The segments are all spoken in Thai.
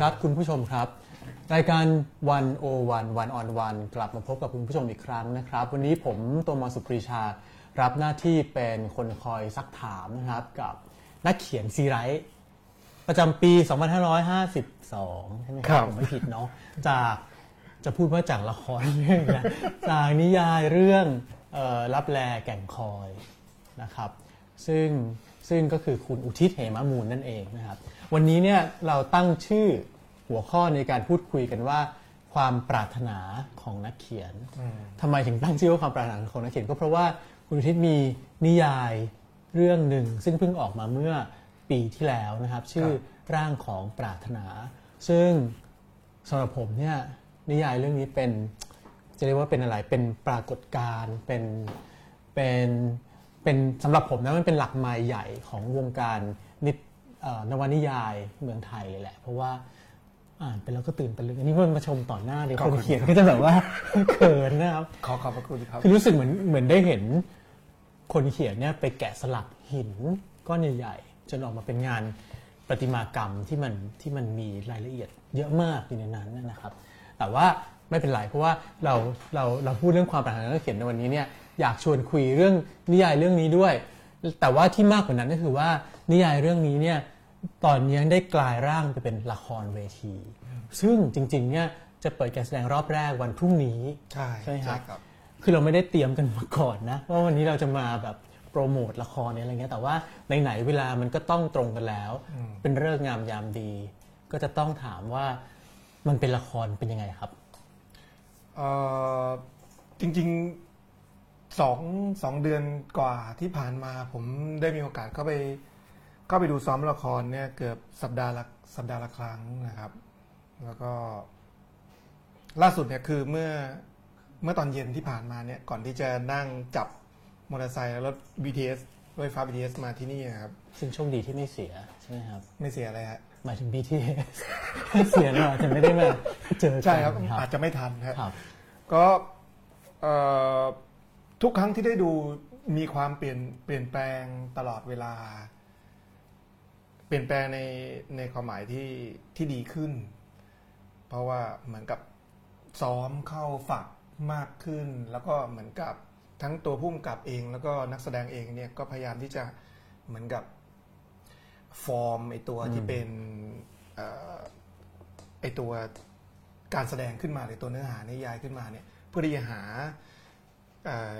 ครับคุณผู้ชมครับ รายการวันโอวันวันออนวันกลับมาพบกับคุณผู้ชมอีกครั้งนะครับ วันนี้ผมโตมาสุปรีชา รับหน้าที่เป็นคนคอยซักถามนะครับกับนักเขียนซีไรต์ประจำปี 2552 ใช่ไหมคครัรับบผมไม่ผิดเนาะจากจะพูดว่าจากละครเรื่องนะจากนิยายเรื่องเอ่อรับแลแก่งคอยนะครับ ซึ่งซึ่งก็คือคุณอุทิศเหมมูลนั่นเองนะครับ วันนี้เนี่ยเราตั้งชื่อหัวข้อในการพูดคุยกันว่า ความปรารถนาของนักเขียนทำไมถึงตั้งชื่อว่าความปรารถนาของนักเขียน ก็เพราะว่าคุณอุทิศมีนิยายเรื่องหนึ่ง ซึ่งเพิ่งออกมาเมื่อปีที่แล้วนะครับ ชื่อร่างของปรารถนา ซึ่งสำหรับผมเนี่ยนิยายเรื่องนี้เป็นจะเรียกว่าเป็นอะไรเป็นปรากฏการณ์เป็นเป็นเป็นสำหรับผมนะมันเป็นหลักไม้ใหญ่ของวงการนิตเอ่อ นวนิยายเมืองไทยเลยแหละ เพราะว่าอ่านไปแล้วก็ตื่นตะลึงอันนี้มันมาชมต่อหน้าเลยขอบคคุนณเขียนก็จะแบบว่าเขินนะครับขอขอบพระคุณครับคือรู้สึกเหมือนเหมือนได้เห็นคนเขียนเนี่ยไปแกะสลักหินก้อนใหญ่ๆจนออกมาเป็นงานประติมากรรมที่มันที่มันมีรายละเอียดเยอะมากอยู่ในนั้นนะครับ แต่ว่าไม่เป็นไรเพราะว่าเราเราเราพูดเรื่องความปรารถนานักเขียนในวันนี้เนี่ยอยากชวนคุยเรื่องนิยายเรื่องนี้ด้วย แต่ว่าที่มากกว่านั้นก็คือว่านิยายเรื่องนี้เนี่ย ตอนนี้ได้กลายร่างไปเป็นละครเวที ซึ่งจริงๆเนี่ยจะเปิดการแสดงรอบแรกวันพรุ่งนี้ใช่ใช่ไหมครับครับ คือเราไม่ได้เตรียมกันมาก่อนนะว่าวันนี้เราจะมาแบบโปรโมทละครเนี่ยอะไรเงี้ยแต่ว่าไหนๆเวลามันก็ต้องตรงกันแล้ว เป็นเรื่องงามยามดี ก็จะต้องถามว่ามันเป็นละครเป็นยังไงครับเอ่อจริงๆสองสองเดือนกว่าที่ผ่านมาผมได้มีโอกาสเข้าไป เข้าไปดูซ้อมละครเนี่ยเกือบสัปดาห์ละสัปดาห์ละครั้งนะครับ แล้วก็ ล่าสุดเนี่ยคือเมื่อเมื่อตอนเย็นที่ผ่านมาเนี่ยก่อนที่จะนั่งจับมอเตอร์ไซค์แล้วรถ BTS รถไฟฟ้า BTS มาที่นี่นะครับ ซึ่งโชคดีที่ไม่เสียใช่ไหมครับ ไม่เสียอะไรฮะหมายถึง BTS เสียเราอาจจะไม่ได้มาเจอกันใช่ครับคอารัจบจะไม่ทันครับครับ ก็เอ่อทุกครั้งที่ได้ดูมีความเปลี่ยนเปลี่ยนแปลงตลอดเวลา เปลี่ยนแปลงในในความหมายที่ที่ดีขึ้น เพราะว่าเหมือนกับซ้อมเข้าฝักมากขึ้น แล้วก็เหมือนกับทั้งตัวผู้กำกับเอง แล้วก็นักแสดงเองเนี่ยก็พยายามที่จะเหมือนกับฟอร์มไอตัวที่เป็นเอ่อไอตัวการแสดงขึ้นมาหรือตัวเนื้อหานิยายขึ้นมาเนี่ยเพื่อที่จะหาเอ่อ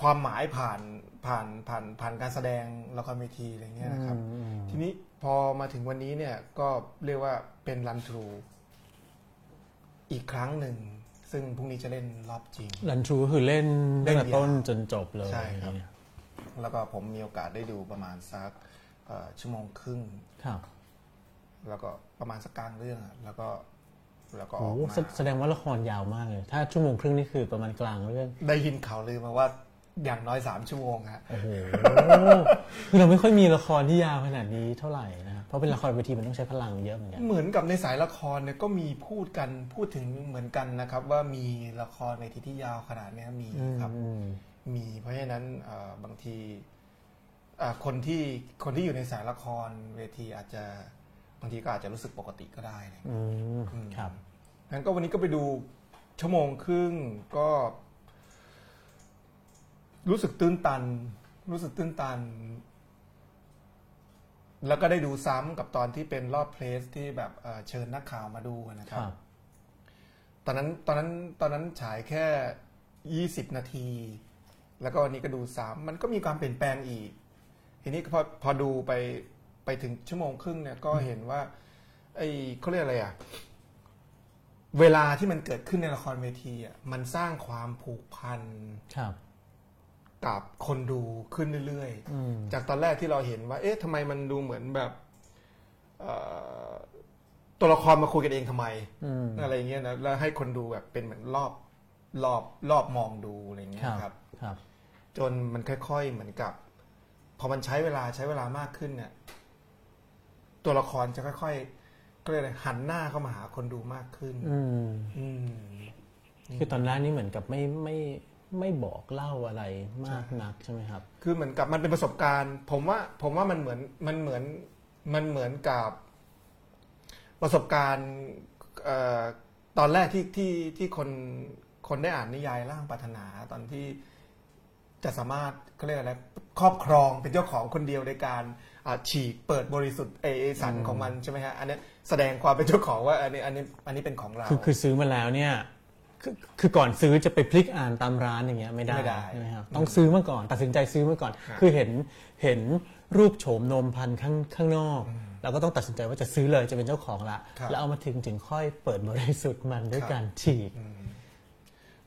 ความหมายผ่านผ่านผ่านผ่านการแสดงละครเวทีอะไรเงี้ยนะครับ ทีนี้พอมาถึงวันนี้เนี่ยก็เรียกว่าเป็นรันทรูอีกครั้งหนึ่ง ซึ่งพรุ่งนี้จะเล่นรอบจริงรันทรูก็คือเล่นเล่ตั้งนแต่ยาวต้นจนจบเลยใช่ครับ แล้วก็ผมมีโอกาสได้ดูประมาณสักเอ่อชั่วโมงครึ่งครับแล้วก็ประมาณสักกลางเรื่องอะแล้วก็แล้วก็อโอ้อกโหมาแสแสดงว่าละครยาวมากเลย ถ้าชั่วโมงครึ่งนี่คือประมาณกลางเรื่อง ได้ยินข่าวลือมาว่า อย่างน้อยสามชั่วโมงฮะโอ้โหคือเราไม่ค่อยมีละครที่ยาวขนาดนี้เท่าไหร่นะครับเพราะเป็นละครเวทีมันต้องใช้พลังเยอะเหมือนกันเหมือนกับในสายละครเนี่ยก็มีพูดกันพูดถึงเหมือนกันนะครับ ว่ามีละครในที่ที่ยาวขนาดเนี้ยมีครับอืมมีเพราะฉะนั้นเอ่อบางทีอ่าคนที่คนที่อยู่ในสายละครเวทีอาจจะบางทีก็อาจจะรู้สึกปกติก็ได้นะอืมครับงั้นก็วันนี้ก็ไปดูชั่วโมงครึ่งก็ รู้สึกตื้นตัน รู้สึกตื้นตัน แล้วก็ได้ดูซ้ำกับตอนที่เป็นรอบเพลสที่แบบเอ่อเชิญนักข่าวมาดูนะคครับรับ ตอนนั้นตอนนั้นตอนนั้นฉายแค่ยี่สิบนาที แล้วก็วันนี้ก็ดูซ้ำมันก็มีความเปลี่ยนแปลงอีก ทีนี้พอพอดูไปไปถึงชั่วโมงครึ่งเนี่ยก็เห็นว่า ไอ้เขาเรียกอะไรอะ เวลาที่มันเกิดขึ้นในละครเวทีอะมันสร้างความผูกพัน ครับ กับคนดูขึ้นเรื่อยอืมๆจากตอนแรกที่เราเห็นว่า เอ๊ะทำไมมันดูเหมือนแบบเอ่อตัวละครมาคุยกันเองทำไมอืมอะไรอย่างเงี้ยนะแล้วให้คนดูแบบเป็นเหมือนรอบรอบรอบมองดูอะไรอย่างเงี้คยรับครับครับ จนมันค่อยๆเหมือนกับ พอมันใช้เวลาใช้เวลามากขึ้นเนี่ย ตัวละครจะค่อยๆก็เลยกอะไรหันหน้าเข้ามาหาคนดูมากขึ้นอืมอืมคือตอนแรกนี่เหมือนกับไม่ไม่ไม่บอกเล่าอะไรมากนักใช่ไหมครับ คือเหมือนกับมันเป็นประสบการณ์ ผมว่าผมว่ามันเหมือนมันเหมือนมันเหมือนกับประสบการณ์เอ่อตอนแรกที่ที่ที่คนคนได้อ่านนิยายร่างปรารถนาตอนที่จะสามารถเขาเรียกอะไรครอบครองเป็นเจ้าของคนเดียวในการอ่าฉีกเปิดบริสุทธิ์เอเอสันของมันใช่ไหมฮะอันนี้แสดงความเป็นเจ้าของว่าอันนี้อันนี้อันนี้เป็นของเราคือคือซื้อมาแล้วเนี่ย คือคือก่อนซื้อจะไปพลิกอ่านตามร้านอย่างเงี้ยไม่ได้ไม่ได้ใช่ไหมครับต้องซื้อมาก่อน ตัดสินใจซื้อมาก่อนครับคือเห็นเห็นรูปโฉมนมพันธุ์ข้างข้างนอกเราก็ต้องตัดสินใจว่าจะซื้อเลยจะเป็นเจ้าของละ ครับ แล้วเอามาถึงถึงค่อยเปิดบริสุทธิ์มันด้วยครับการฉีก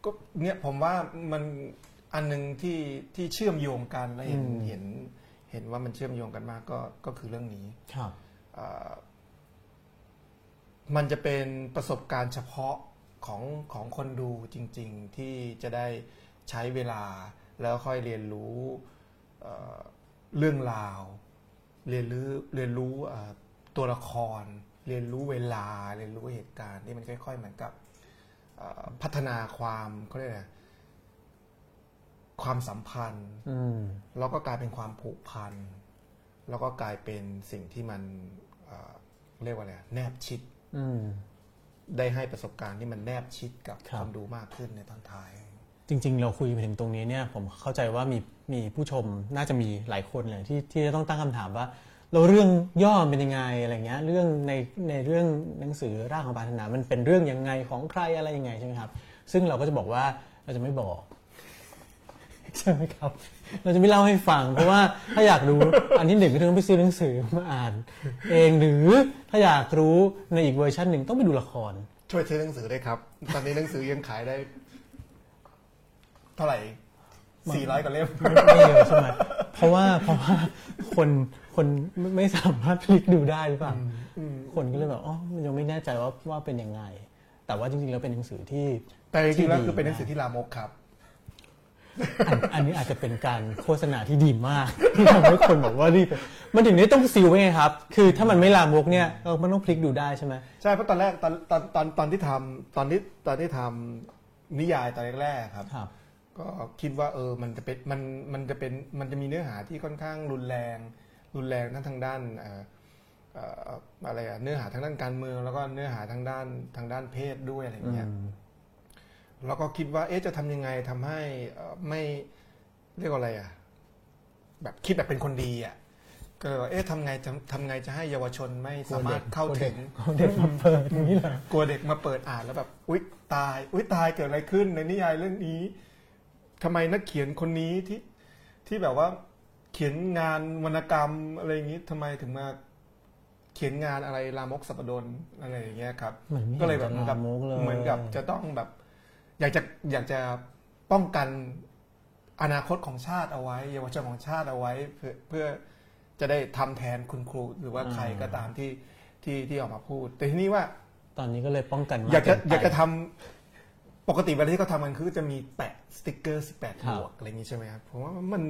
ก็เนี่ยผมว่ามันอันหนึ่งที่ที่เชื่อมโยงกันและเห็นอืมเห็นเห็นว่ามันเชื่อมโยงกันมากก็ก็คือเรื่องนี้ ครับ เอ่อมันจะเป็นประสบการณ์เฉพาะ ของของคนดูจริง ๆ ที่จะได้ใช้เวลาแล้วค่อยเรียนรู้เอ่อเรื่องราว เรียนรู้เรียนรู้เอ่อตัวละคร เรียนรู้เวลาเรียนรู้เหตุการณ์ที่มันค่อย ๆ เหมือนกับเอ่อพัฒนาความเขาเรียกอะไรความสัมพันธ์อืมแล้วก็กลายเป็นความผูกพันแล้วก็กลายเป็นสิ่งที่มันเอ่อเรียกว่าอะไรอะแนบชิดอืม ได้ให้ประสบการณ์ที่มันแนบชิดกับครับคนดูมากขึ้นในตอนท้าย จริง ๆ เราคุยไปถึงตรงนี้เนี่ยผมเข้าใจว่ามีมีผู้ชมน่าจะมีหลายคนเลยที่ที่จะต้องตั้งคำถามว่าเราเรื่องย่อมเป็นยังไงอะไรเงี้ยเรื่องในในเรื่องหนังสือร่างของปรารถนา มันเป็นเรื่องยังไงของใครอะไรยังไงใช่ไหมครับ ซึ่งเราก็จะบอกว่าเราจะไม่บอก ใช่ไหมครับ เราจะไม่เล่าให้ฟัง เพราะว่าถ้าอยากรู้อันที่หนึ่งก็ต้องไปซื้อหนังสือมาอ่าน เองหรือถ้าอยากรู้ในอีกเวอร์ชันหนึ่งต้องไปดูละคร ช่วยซื้อหนังสือได้วยครับ ตอนนี้หนังสือยังขายได้ เท่าไหร่400กว่าเล่มไม่ไม่เยอะใช่ไหมเพราะว่าเพราะว่าคนคนไม่ไม่สามารถพลิกดูได้หรือเปล่าคนก็เลยแบบอ๋อมันยังไม่แน่ใจว่าว่าเป็นยังไง แต่ว่าจริงๆแล้วเป็นหนังสือที่ แต่จริงๆแล้วที่ดีคือเป็นหนังสือที่ลามกครับ อันอันนี้อาจจะเป็นการโฆษณาที่ดีมากที่ทำให้คนบอกว่ารีบไปมันถึงได้ต้องซีลไว้ไงครับ คือถ้ามันไม่ลามกเนี่ยเออมันต้องพลิกดูได้ใช่ไหมใช่เพราะตอนแรกตอนตอนตอนตอนที่ทำตอนที่ตอนที่ทำนิยายตอนแรกๆครับครับ ก็คิดว่าเออมันจะเป็นมันมันจะเป็นมันจะมีเนื้อหาที่ค่อนข้างรุนแรง รุนแรงทั้งทางด้านเอ่อเอ่ออะไรอะเนื้อหาทางด้านการเมือง แล้วก็เนื้อหาทางด้านทางด้านเพศด้วยอะไรอย่างเงี้ย แล้วก็คิดว่าเอ๊ะจะทำยังไงทำให้เอ่อไม่เรียกว่าอะไรอะแบบคิดแบบเป็นคนดีอะก็เลยว่าเอ๊ะทำไงทำทำไงจะให้เยาวชนไม่สามารถเข้าถึงเอาเด็กมาเปิดอย่างนี้เหรอกลัวเด็กมาเปิดอ่านแล้วแบบอุ๊ยตายอุ๊ยตายเกิดอะไรขึ้นในนิยายเรื่องนี้ทำไมนักเขียนคนนี้ที่ที่แบบว่า เขียนงานวรรณกรรมอะไรอย่างนี้ทำไมถึงมาเขียนงานอะไรลามกสัปดนอะไรอย่างเงี้ยครับมันไม่ก็เลยแบบเห็นจะลามกเลยเหมือนกับจะต้องแบบ อยากจะอยากจะป้องกันอนาคตของชาติเอาไว้ เยาวชนของชาติเอาไว้ เพื่อเพื่อจะได้ทำแทนคุณครูหรือว่าใครก็ตามที่ที่ที่ออกมาพูด แต่ทีนี้ว่า ตอนนี้ก็เลยป้องกันมอยากจะเนไปอยากจะทำปกติเวลาที่เขาทำกันคือจะมีแปะสติกเกอร์18ครับบวกอะไรอย่างนี้ใช่ไหมครับผมว่ามัน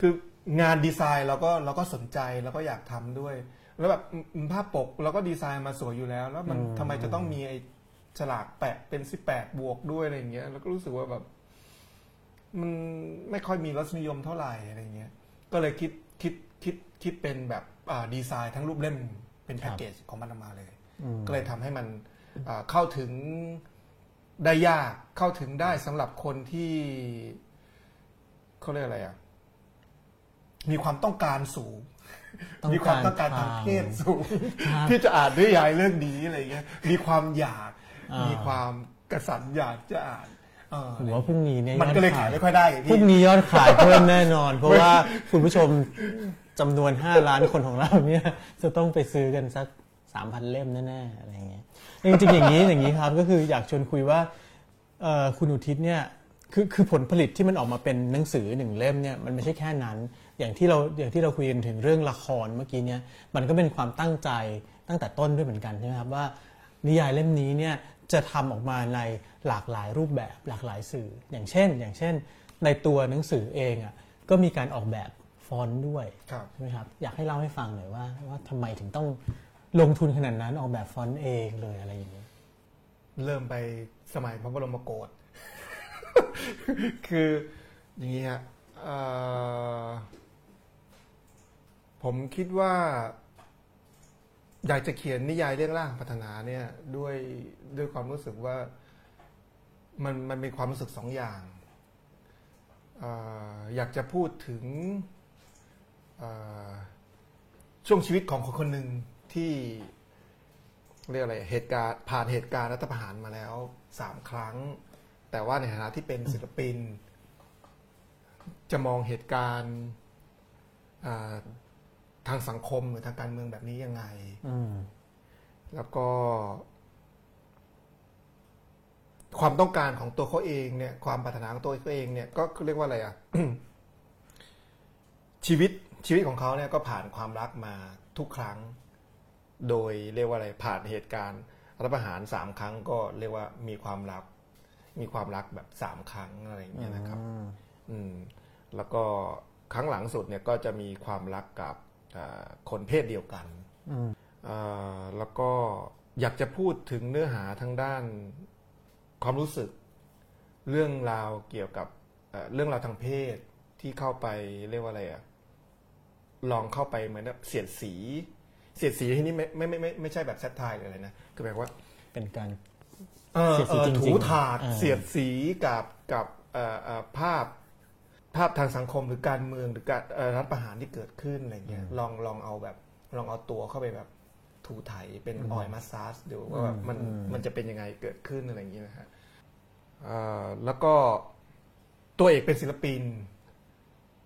คืองานดีไซน์เราก็เราก็สนใจแล้วก็อยากทำด้วย แล้วแบบอืมภาพปกเราก็ดีไซน์มาสวยอยู่แล้ว แล้วมันทำไมจะต้องมีไอ้ ฉลากแปะเป็น18บวกด้วยอะไรอย่างเงี้ย แล้วก็รู้สึกว่าแบบ มันไม่ค่อยมีรสนิยมเท่าไหร่อะไรเงี้ย ก็เลยคิดคิดคิดคิดเป็นแบบอ่าดีไซน์ทั้งรูปเล่มเป็นแพ็กเกจของมันออกมาเลยอืมก็เลยทำให้มันอ่าเข้าถึงได้ยากเข้าถึงได้สำหรับคนที่เขาเรียกอะไรอะมีความต้องการสูงต้องการมีความต้องการทางเพศสูงครับที่จะอ่านนิยายเรื่องนี้อะไรเงี้ย มีความอยากอ่า มีมีความกระสันอยากจะอ่านเออผมว่าพรุ่งนี้เนี่ยมันก็เลยขายไม่ค่อยได้ไงพรุ่งพี่นี้ยอดขายเพิ่มแน่นอน เพราะว่าคุณผู้ชมจำนวน 5 ล้านคนของเราเนี่ยจะต้องไปซื้อกันสัก 3,000 เล่มแน่ๆอะไรเงี้ยจริงๆอย่างนี้อย่างนี้ครับก็คืออยากชวนคุยว่าเอ่อคุณอุทิศเนี่ยคือคือผลผลิตที่มันออกมาเป็นหนังสือหนึ่งเล่มเนี่ยมันไม่ใช่แค่นั้น อย่างที่เราอย่างที่เราคุยกันถึงเรื่องละครเมื่อกี้เนี่ยมันก็เป็นความตั้งใจตั้งแต่ต้นด้วยเหมือนกันใช่ไหมครับว่านิยายเล่มนี้เนี่ย จะทำออกมาในหลากหลายรูปแบบหลากหลายสื่อ อย่างเช่น อย่างเช่น ในตัวหนังสือเองอะก็มีการออกแบบฟอนต์ด้วยครับใช่ไหมครับอยากให้เล่าให้ฟังหน่อยว่าว่าทำไมถึงต้องลงทุนขนาดนั้นออกแบบฟอนต์เองเลยอะไรอย่างนี้ เริ่มไปสมัยพระบรมโกศคืออย่างนี้ฮะเอ่อผมคิดว่า อยากจะเขียนนิยายเรื่องร่างพัฒนาเนี่ยด้วยด้วยความรู้สึกว่ามันมันมีความรู้สึกสองอย่างออยากจะพูดถึงช่วงชีวิตของคนคนหนึ่งที่เรียกอะไรเหตุการณ์ผ่านเหตุการณ์รัฐประหารมาแล้วสามครั้ง แต่ว่าในฐานะที่เป็นศิลปิน จะมองเหตุการณ์ ทางสังคมหรือทางการเมืองแบบนี้ยังไงอืมแล้วก็ ความต้องการของตัวเขาเองเนี่ย ความปรารถนาของตัวเขาเองเนี่ย ก็เรียกว่าอะไรอะชีวิตชีวิตของเขาเนี่ยก็ผ่านความรักมาทุกครั้ง โดยเรียกว่าอะไรผ่านเหตุการณ์รัฐประหารสามครั้งก็เรียกว่ามีความรัก มีความรักแบบสามครั้งอะไรอย่างเงี้ยนะครับ อืม แล้วก็ครั้งหลังสุดเนี่ยก็จะมีความรักกับอ่า คนเพศเดียวกันอืมอ่าแล้วก็อยากจะพูดถึงเนื้อหาทางด้านความรู้สึก เรื่องราวเกี่ยวกับเอ่อเรื่องราวทางเพศที่เข้าไปเรียกว่าอะไรอะลองเข้าไปเหมือนแบบเสียดสี เสียดสีที่นี่ไม่ไม่ไม่ไม่ไม่ใช่แบบแซทไทายเลยนะคือแบบว่า เป็นการเออเสียดสีเออจริงๆถูถาดอ่าเสียดสีกับกับเอ่อเอ่อภาพ ภาพทางสังคมหรือการเมืองหรือการเอ่อรัฐประหารที่เกิดขึ้นอะไรเงี้ยลองลองเอาแบบลองเอาตัวเข้าไปแบบถูไถเป็นออยล์มัสซาจดูว่าแบบมันมันจะเป็นยังไงเกิดขึ้นอะไรอย่างเงี้ยนะฮะเอ่อแล้วก็ตัวเอกเป็นศิลปิน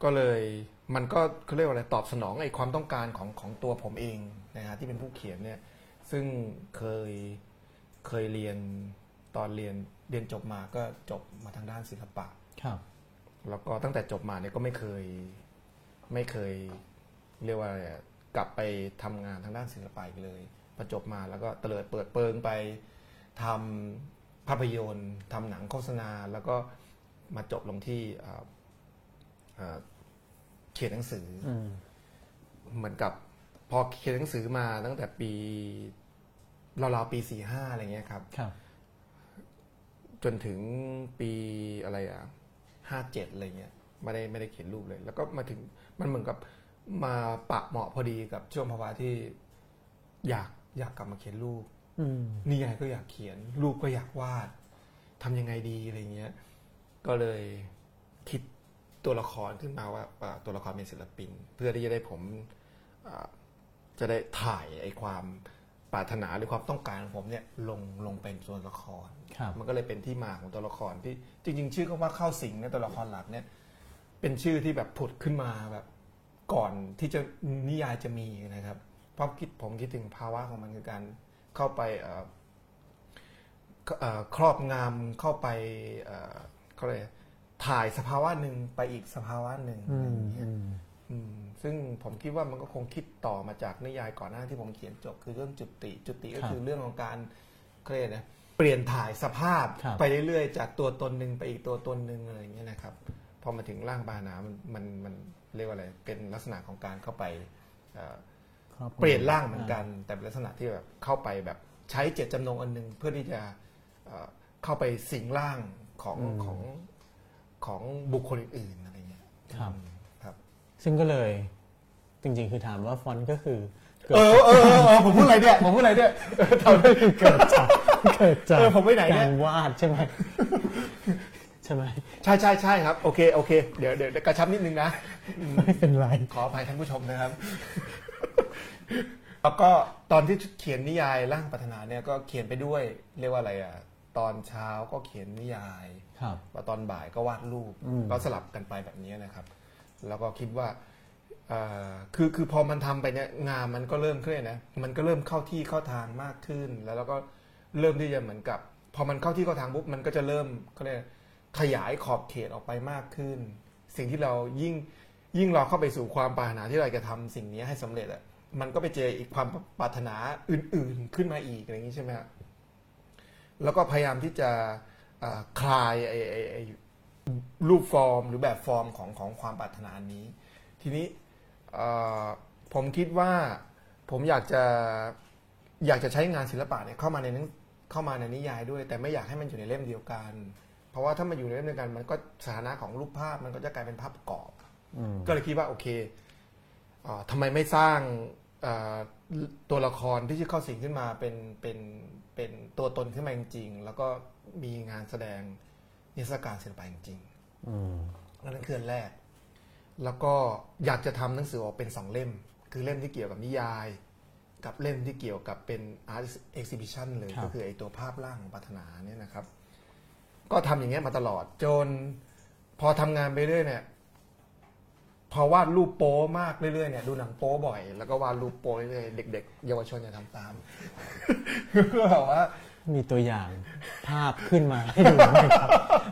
ก็เลยมันก็เขาเรียกว่าอะไรตอบสนองไอ้ความต้องการของของตัวผมเองนะฮะที่เป็นผู้เขียนเนี่ย ซึ่งเคยเคยเรียนตอนเรียนเรียนจบมาก็จบมาทางด้านศิลปะครับ แล้วก็ตั้งแต่จบมาเนี่ยก็ไม่เคยไม่เคยเรียกว่าอะไรอะกลับไปทำงานทางด้านศิลปะอีกเลยพอจบมาแล้วก็เตลิดเปิดเปิงไปทำภาพยนตร์ทำหนังโฆษณา แล้วก็มาจบลงที่อ่าอ่าเขียนหนังสืออ อืม เหมือนกับพอเขียนหนังสือมาตั้งแต่ปีราวๆปีสี่ห้าอะไรเงี้ยครับ ครับ จนถึงปีอะไรอะ ห้าเจ็ดอะไรเงี้ยไม่ได้ไม่ได้เขียนรูปเลย แล้วก็มาถึงมันเหมือนกับมาปะเหมาะพอดีกับช่วงภาวะที่อยากอยากกลับมาเขียนรูปอืมนิยายก็อยากเขียน รูปก็อยากวาดทำยังไงดีอะไรเงี้ย ก็เลยคิดตัวละครขึ้นมาว่าอ่าตัวละครเป็นศิลปิน เพื่อที่จะได้ผมอ่าจะได้ถ่ายไอ้ความ ปรารถนาหรือความต้องการของผมเนี่ยลงลงเป็นตัวละครครับมันก็เลยเป็นที่มาของตัวละครที่จริง ๆ ชื่อก็ว่าเข้าสิงในยตัวละครหลักเนี่ยเป็นชื่อที่แบบผุดขึ้นมาแบบก่อนที่จะนิยายจะมีนะครับเพราะคิดผมคิดถึงภาวะของมันคือการเข้าไปเอ่อเอ่อครอบงำเข้าไปเอ่อเขาเลยกถ่ายสภาวะหนึ่งไปอีกสภาวะหนึ่งอือะไรอมย่างเงี้ยอืมอืม ซึ่งผมคิดว่ามันก็คงคิดต่อมาจากนิยายก่อนหน้าที่ผมเขียนจบ คือเรื่องจุติ จุติก็ครับคือเรื่องของการเครียกนะเปลี่ยนถ่ายสภาพครับไปเรื่อยๆ จากตัวตนหนึ่งไปอีกตัวตนหนึ่งอะไรอย่างเงี้ยนะครับพอมาถึงร่างบานามันมันมันเรียกว่าอะไรเป็นลักษณะของการเข้าไปเอ่อครอบครัวเปลี่ยนร่างเหมือนกัน แต่เป็นลักษณะที่แบบเข้าไปแบบใช้เจตจำนงอันหนึ่งเพื่อที่จะเอ่อเข้าไปสิงร่างของของของบุคคลอื่นๆอะไรเงี้ยครับอืมครับ ซึ่งก็เลย จริงๆ คือถามว่าฟอนต์ก็คือเกิดเออเออเออเออผมพูดอะไรเนี่ยผมพูดอะไรเนี่ยเออทำได้เกิดจากเกิดจากเออผมไปไหนเนี่ยการวาดใช่ไหมใช่ไหมใช่ใช่ใช่ครับโอเคโอเคเดี๋ยวเดี๋ยวกระชับนิดนึงนะ ไม่เป็นไร ขออภัยท่านผู้ชมนะครับ แล้วก็ตอนที่เขียนนิยายร่างปรารถนาเนี่ยก็เขียนไปด้วยเรียกว่าอะไรอะ ตอนเช้าก็เขียนนิยายครับ พอตอนบ่ายก็วาดรูปอืมก็สลับกันไปแบบนี้นะครับ แล้วก็คิดว่าเอ่อ คือคือพอมันทำไปเนี่ยงานมันก็เริ่มเคลื่อนนะมันก็เริ่มเข้าที่เข้าทางมากขึ้น แล้วเราก็เริ่มที่จะเหมือนกับ พอมันเข้าที่เข้าทางปุ๊บมันก็จะเริ่มก็เรียกขยายขอบเขตออกไปมากขึ้น สิ่งที่เรายิ่งยิ่งเราเข้าไปสู่ความปรารถนาที่เราจะทำสิ่งนี้ให้สำเร็จอะมันก็ไปเจออีกความปรารถนาอื่น ๆขึ้นมาอีกอะไรอย่างนี้ใช่ไหมครับแล้วก็พยายามที่จะคลายไอ้รูปฟอร์ม หรือแบบฟอร์มของของความปรารถนานี้ ทีนี้ ผมคิดว่าผมอยากจะอยากจะใช้งานศิลปะเนี่ยเข้ามาในหนังเข้ามาในนิยายด้วย แต่ไม่อยากให้มันอยู่ในเล่มเดียวกัน เพราะว่าถ้ามันอยู่ในเล่มเดียวกัน มันก็สถานะของรูปภาพมันก็จะกลายเป็นภาพประกอบอืมก็เลยคิดว่าโอเคเอ่อทำไมไม่สร้างเอ่อตัวละครที่ชื่อเข้าสิงขึ้นมาเป็นเป็นเป็นตัวตนขึ้นมาจริงๆแล้วก็มีงานแสดงนิทรรศการศิลปะจริงอืมๆนั่นคืออันแรก แล้วก็อยากจะทำหนังสือออกเป็นสองเล่ม คือเล่มที่เกี่ยวกับนิยาย กับเล่มที่เกี่ยวกับเป็น art exhibition เลยครับก็คือไอตัวภาพร่างของปรารถนาเนี่ยนะครับ ก็ทำอย่างเงี้ยมาตลอดจน พอทำงานไปเรื่อยเนี่ยพอวาดรูปโป๊มากเรื่อยๆเนี่ยดูหนังโป๊บ่อย แล้วก็วาดรูปโป๊เรื่อยๆเด็ก ๆ เยาวชนจะทำตามก็แบบว่ามีตัวอย่างภาพขึ้นมาให้ดูไหมครับ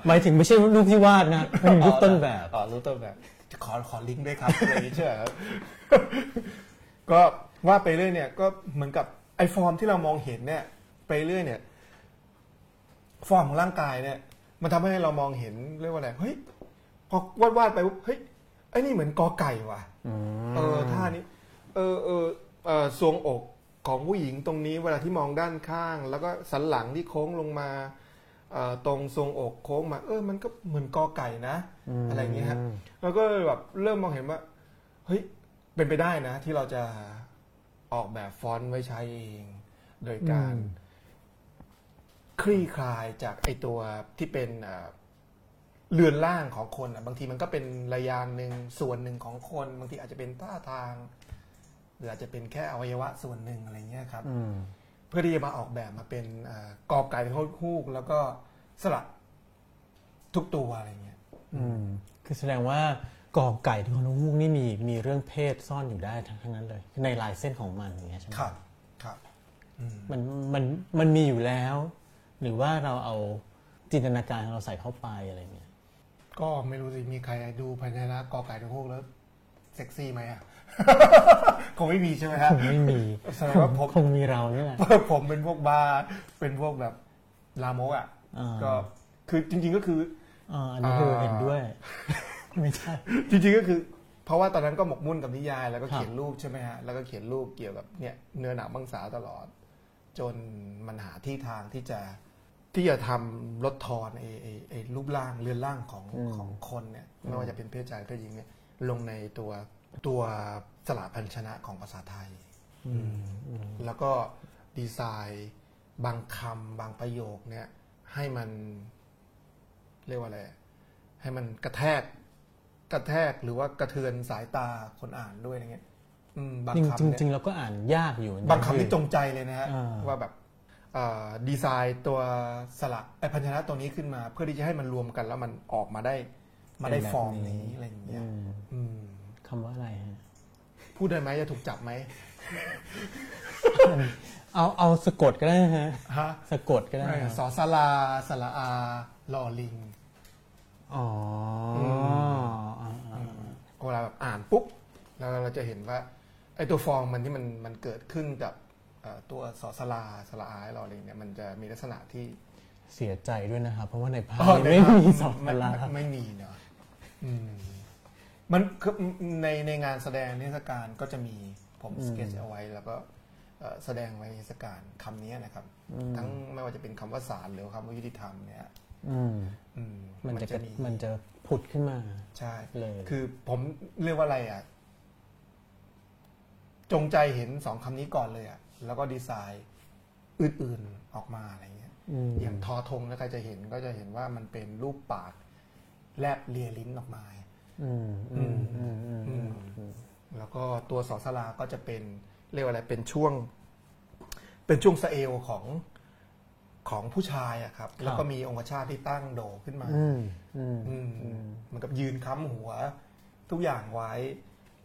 หมายถึงไม่ใช่รูปที่วาดนะเป็นรูปต้นแบบอ๋อรูปต้นแบบ ขอขอลิงก์ด้วยครับอะไรอย่างนี้เชื่อครับก็ว่าไปเรื่อยเนี่ยก็เหมือนกับไอฟอร์มที่เรามองเห็นเนี่ยไปเรื่อยเนี่ย ฟอร์มของร่างกายเนี่ย มันทำให้เรามองเห็นเรียกว่าอะไรเฮ้ยพอวาดวาดๆไปปุ๊บเฮ้ยไอ้นี่เหมือนกอไก่ว่ะอืมเออท่านี้ เออเออเออทรวงอกของผู้หญิงตรงนี้เวลาที่มองด้านข้าง แล้วก็สันหลังที่โค้งลงมาเอ่อ ตรงทรวงอกโค้งมา เออมันก็เหมือนกอไก่นะ อะไรอย่างเงี้ยฮะแล้วก็แบบเริ่มมองเห็นว่า เฮ้ย เป็นไปได้นะ ที่เราจะออกแบบฟอนต์ไว้ใช้เอง โดยการอืมคลี่คลายจากไอตัวที่เป็นเอ่อเรือนร่างของคนอะบางทีมันก็เป็นระยางหนึ่งส่วนหนึ่งของคน บางทีอาจจะเป็นท่าทาง หรืออาจจะเป็นแค่อวัยวะส่วนหนึ่งอะไรเงี้ยครับอืมเพื่อที่จะมาออกแบบมาเป็นเอ่อกอบไก่เป็นฮูกแล้วก็สลัดทุกตัวอะไรเงี้ยอืมคือแสดงว่ากอไก่ที่ของนกฮูกนี่มีมีเรื่องเพศซ่อนอยู่ได้ทั้งทั้งนั้นเลย ในลายเส้นของมันอย่างเงี้ยใช่ไหมครับครับอืมมันมันมันมีอยู่แล้ว หรือว่าเราเอาจินตนาการของเราใส่เข้าไปอะไรเงี้ยก็ไม่รู้สิมีใครดูพญานาคกอไก่ทุกฮูกแล้วเซ็กซี่ไหมอะ คงไม่มีใช่ไหมฮะคงไม่มีแสดงว่าผมคงมีเราเนี่ยแหละผมเป็นพวกบาร์เป็นพวกแบบลามกอะอ่าก็คือจริง ๆก็คืออ่าอันนี้คืออ่าเห็นด้วย ไม่ใช่ จริงๆก็คือ เพราะว่าตอนนั้นก็หมกมุ่นกับนิยาย แล้วก็ครับเขียนรูปใช่ไหมฮะแล้วก็เขียนรูปเกี่ยวกับเนี่ยเนื้อหนังมังสาตลอด จนมันหาที่ทางที่จะที่จะทำลดทอนไอ้ไอ้ไอ้รูปร่างเรือนร่างของของคนเนี่ยไม่ว่าจะเป็นเพศชายเพศหญิงเนี่ยลงในตัว ตัวสระพันชนะของภาษาไทยอืมอืมแล้วก็ดีไซน์บางคำบางประโยคเนี่ย ให้มันเรียกว่าอะไร ให้มันกระแทกกระแทกหรือว่ากระเทือนสายตาคนอ่านด้วยอะไรเงี้ยอืมบางจริงคำจริงเนี่ยจริงเราก็อ่านยากอยู่นะบางคำที่จงใจเลยนะฮะอ่าว่าแบบเอ่อดีไซน์ตัวสระไอพันชนะตัวนี้ขึ้นมา เพื่อที่จะให้มันรวมกันแล้วมันออกมาได้มาได้ฟอร์มนี้อะไรอย่างเงี้ยอืมอืม คำว่าอะไรฮะพูดได้ไหมจะถูกจับไหม เอาเอาสะกดก็ได้นะฮะฮะสะกดก็ได้ครับสอสลาสระอาลอลิงอ๋ออมอ่าอ่าเวลาแบบอ่านปุ๊บแล้วเราจะเห็นว่าไอ้ตัวฟองมันที่มันมันเกิดขึ้นกับเอ่อตัวสอสลาสระอายรอลิงเนี่ยมันจะมีลักษณะที่เสียใจด้วยนะครับ เพราะว่าในภาพอ๋อไม่มีสองไม่เวลาไม่ไม่มีเนาะอืม มันคือในในงานแสดงนิทรรศการก็จะมีผมสเก็ตเอาไว้แล้วก็เอ่อแสดงไว้ในนิทรรศการคำนี้นะครับ ทั้งไม่ว่าจะเป็นคำว่าศาลหรือคำว่ายุติธรรมเนี่ยอืมอืมมันจะมีมันจะผุดขึ้นมา ใช่เลยคือผมเรียกว่าอะไรอะ จงใจเห็นสองคำนี้ก่อนเลยอะ แล้วก็ดีไซน์อื่นๆออกมาอะไรเงี้ยอืมอย่างทอทงถ้าใครจะเห็นก็จะเห็นว่ามันเป็นรูปปากแลบเลียลิ้นออกมา อืมอืมอืมอืมอืมอืมแล้วก็ตัวสอสลาก็จะเป็นเรียกว่าอะไรเป็นช่วง เป็นช่วงสะเอลของของผู้ชายอะครับ แล้วก็มีองคชาตที่ตั้งโดขึ้นมาอืมอืมอืมเหมันกับยืนค้ำหัว ทุกอย่างไว้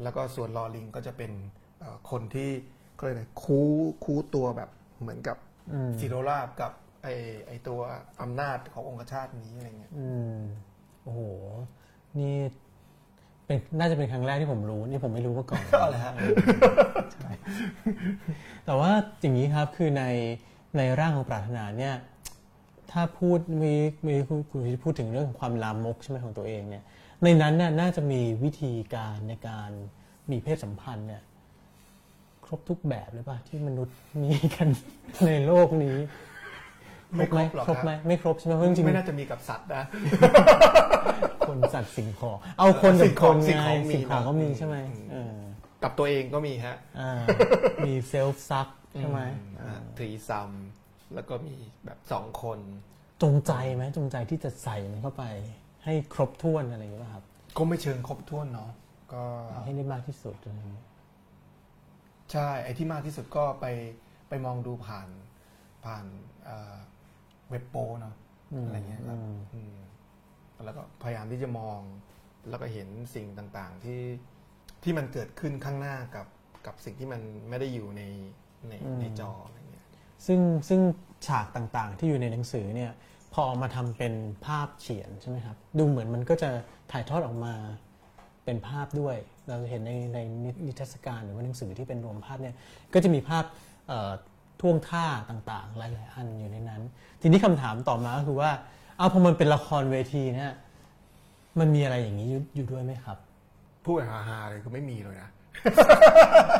แล้วก็ส่วนลอลิงก็จะเป็นเอ่อคนที่ก็เลยกอะไรคูคูตัวแบบเหมือนกับอืมฟิโรราบกับไอไอตัวอำนาจขององคชาตินี้อะไรเงี้ยอืมโอ้โห นี่ เป็นน่าจะเป็นครั้งแรกที่ผมรู้นี่ผมไม่รู้มาก่อนก็อะไรฮะใช่แต่ว่าอย่างนี้ครับคือในในร่างของปรารถนาเนี่ยถ้าพูดมีมีคุณคุณพูดถึงเรื่องของความลามกใช่ไหมของตัวเองเนี่ยในนั้นน่ะน่าจะมีวิธีการในการมีเพศสัมพันธ์เนี่ยครบทุกแบบเลยป่ะที่มนุษย์มีกันในโลกนี้ ไม่ครบไหมหรอกครบครับไหมไม่ครบใช่ไหมเพราะจริงไม่น่าจะมีกับสัตว์นะๆคนสัตว์สิ่งของเอาคนกับคนสิ่งไงของมีสิ่งของก็มีนะใช่ไหมอืมเออแต่กับตัวเองก็มีฮะอ่ามี self-suck ใช่ไหม threesome แล้วก็มีแบบสองคนจงใจไหมจงใจที่จะใส่มันเข้าไป ให้ครบถ้วนอะไรอย่างเงี้ยป่ะครับ ก็ไม่เชิงครบถ้วนเนาะก็เอาให้ได้มากที่สุดอะไรอย่างเงี้ยใช่ไอ้ที่มากที่สุดก็ไปไปมองดูผ่านผ่าน เอ่อเว็บโป๊เนาะอะไรเงี้ยครับอืมแล้วก็พยายามที่จะมองแล้วก็เห็นสิ่งต่างๆที่ที่มันเกิดขึ้นข้างหน้ากับกับสิ่งที่มันไม่ได้อยู่ในในในจออะไรเงี้ยซึ่งซึ่งฉากต่างๆ ที่อยู่ในหนังสือเนี่ยพอเอามาทำเป็นภาพเขียนใช่ไหมครับ ดูเหมือนมันก็จะถ่ายทอดออกมาเป็นภาพด้วย เราจะเห็นในในนิทรรศการหรือว่าหนังสือที่เป็นรวมภาพเนี่ยก็จะมีภาพเอ่อ ท่วงท่าต่างๆ หลายๆอันอยู่ในนั้น ทีนี้คำถามต่อมาก็คือว่าเอาพอมันเป็นละครเวทีเนี่ยมันมีอะไรอย่างนี้อยู่อยู่ด้วยไหมครับ พูดแบบฮาๆเลยคือไม่มีเลยนะ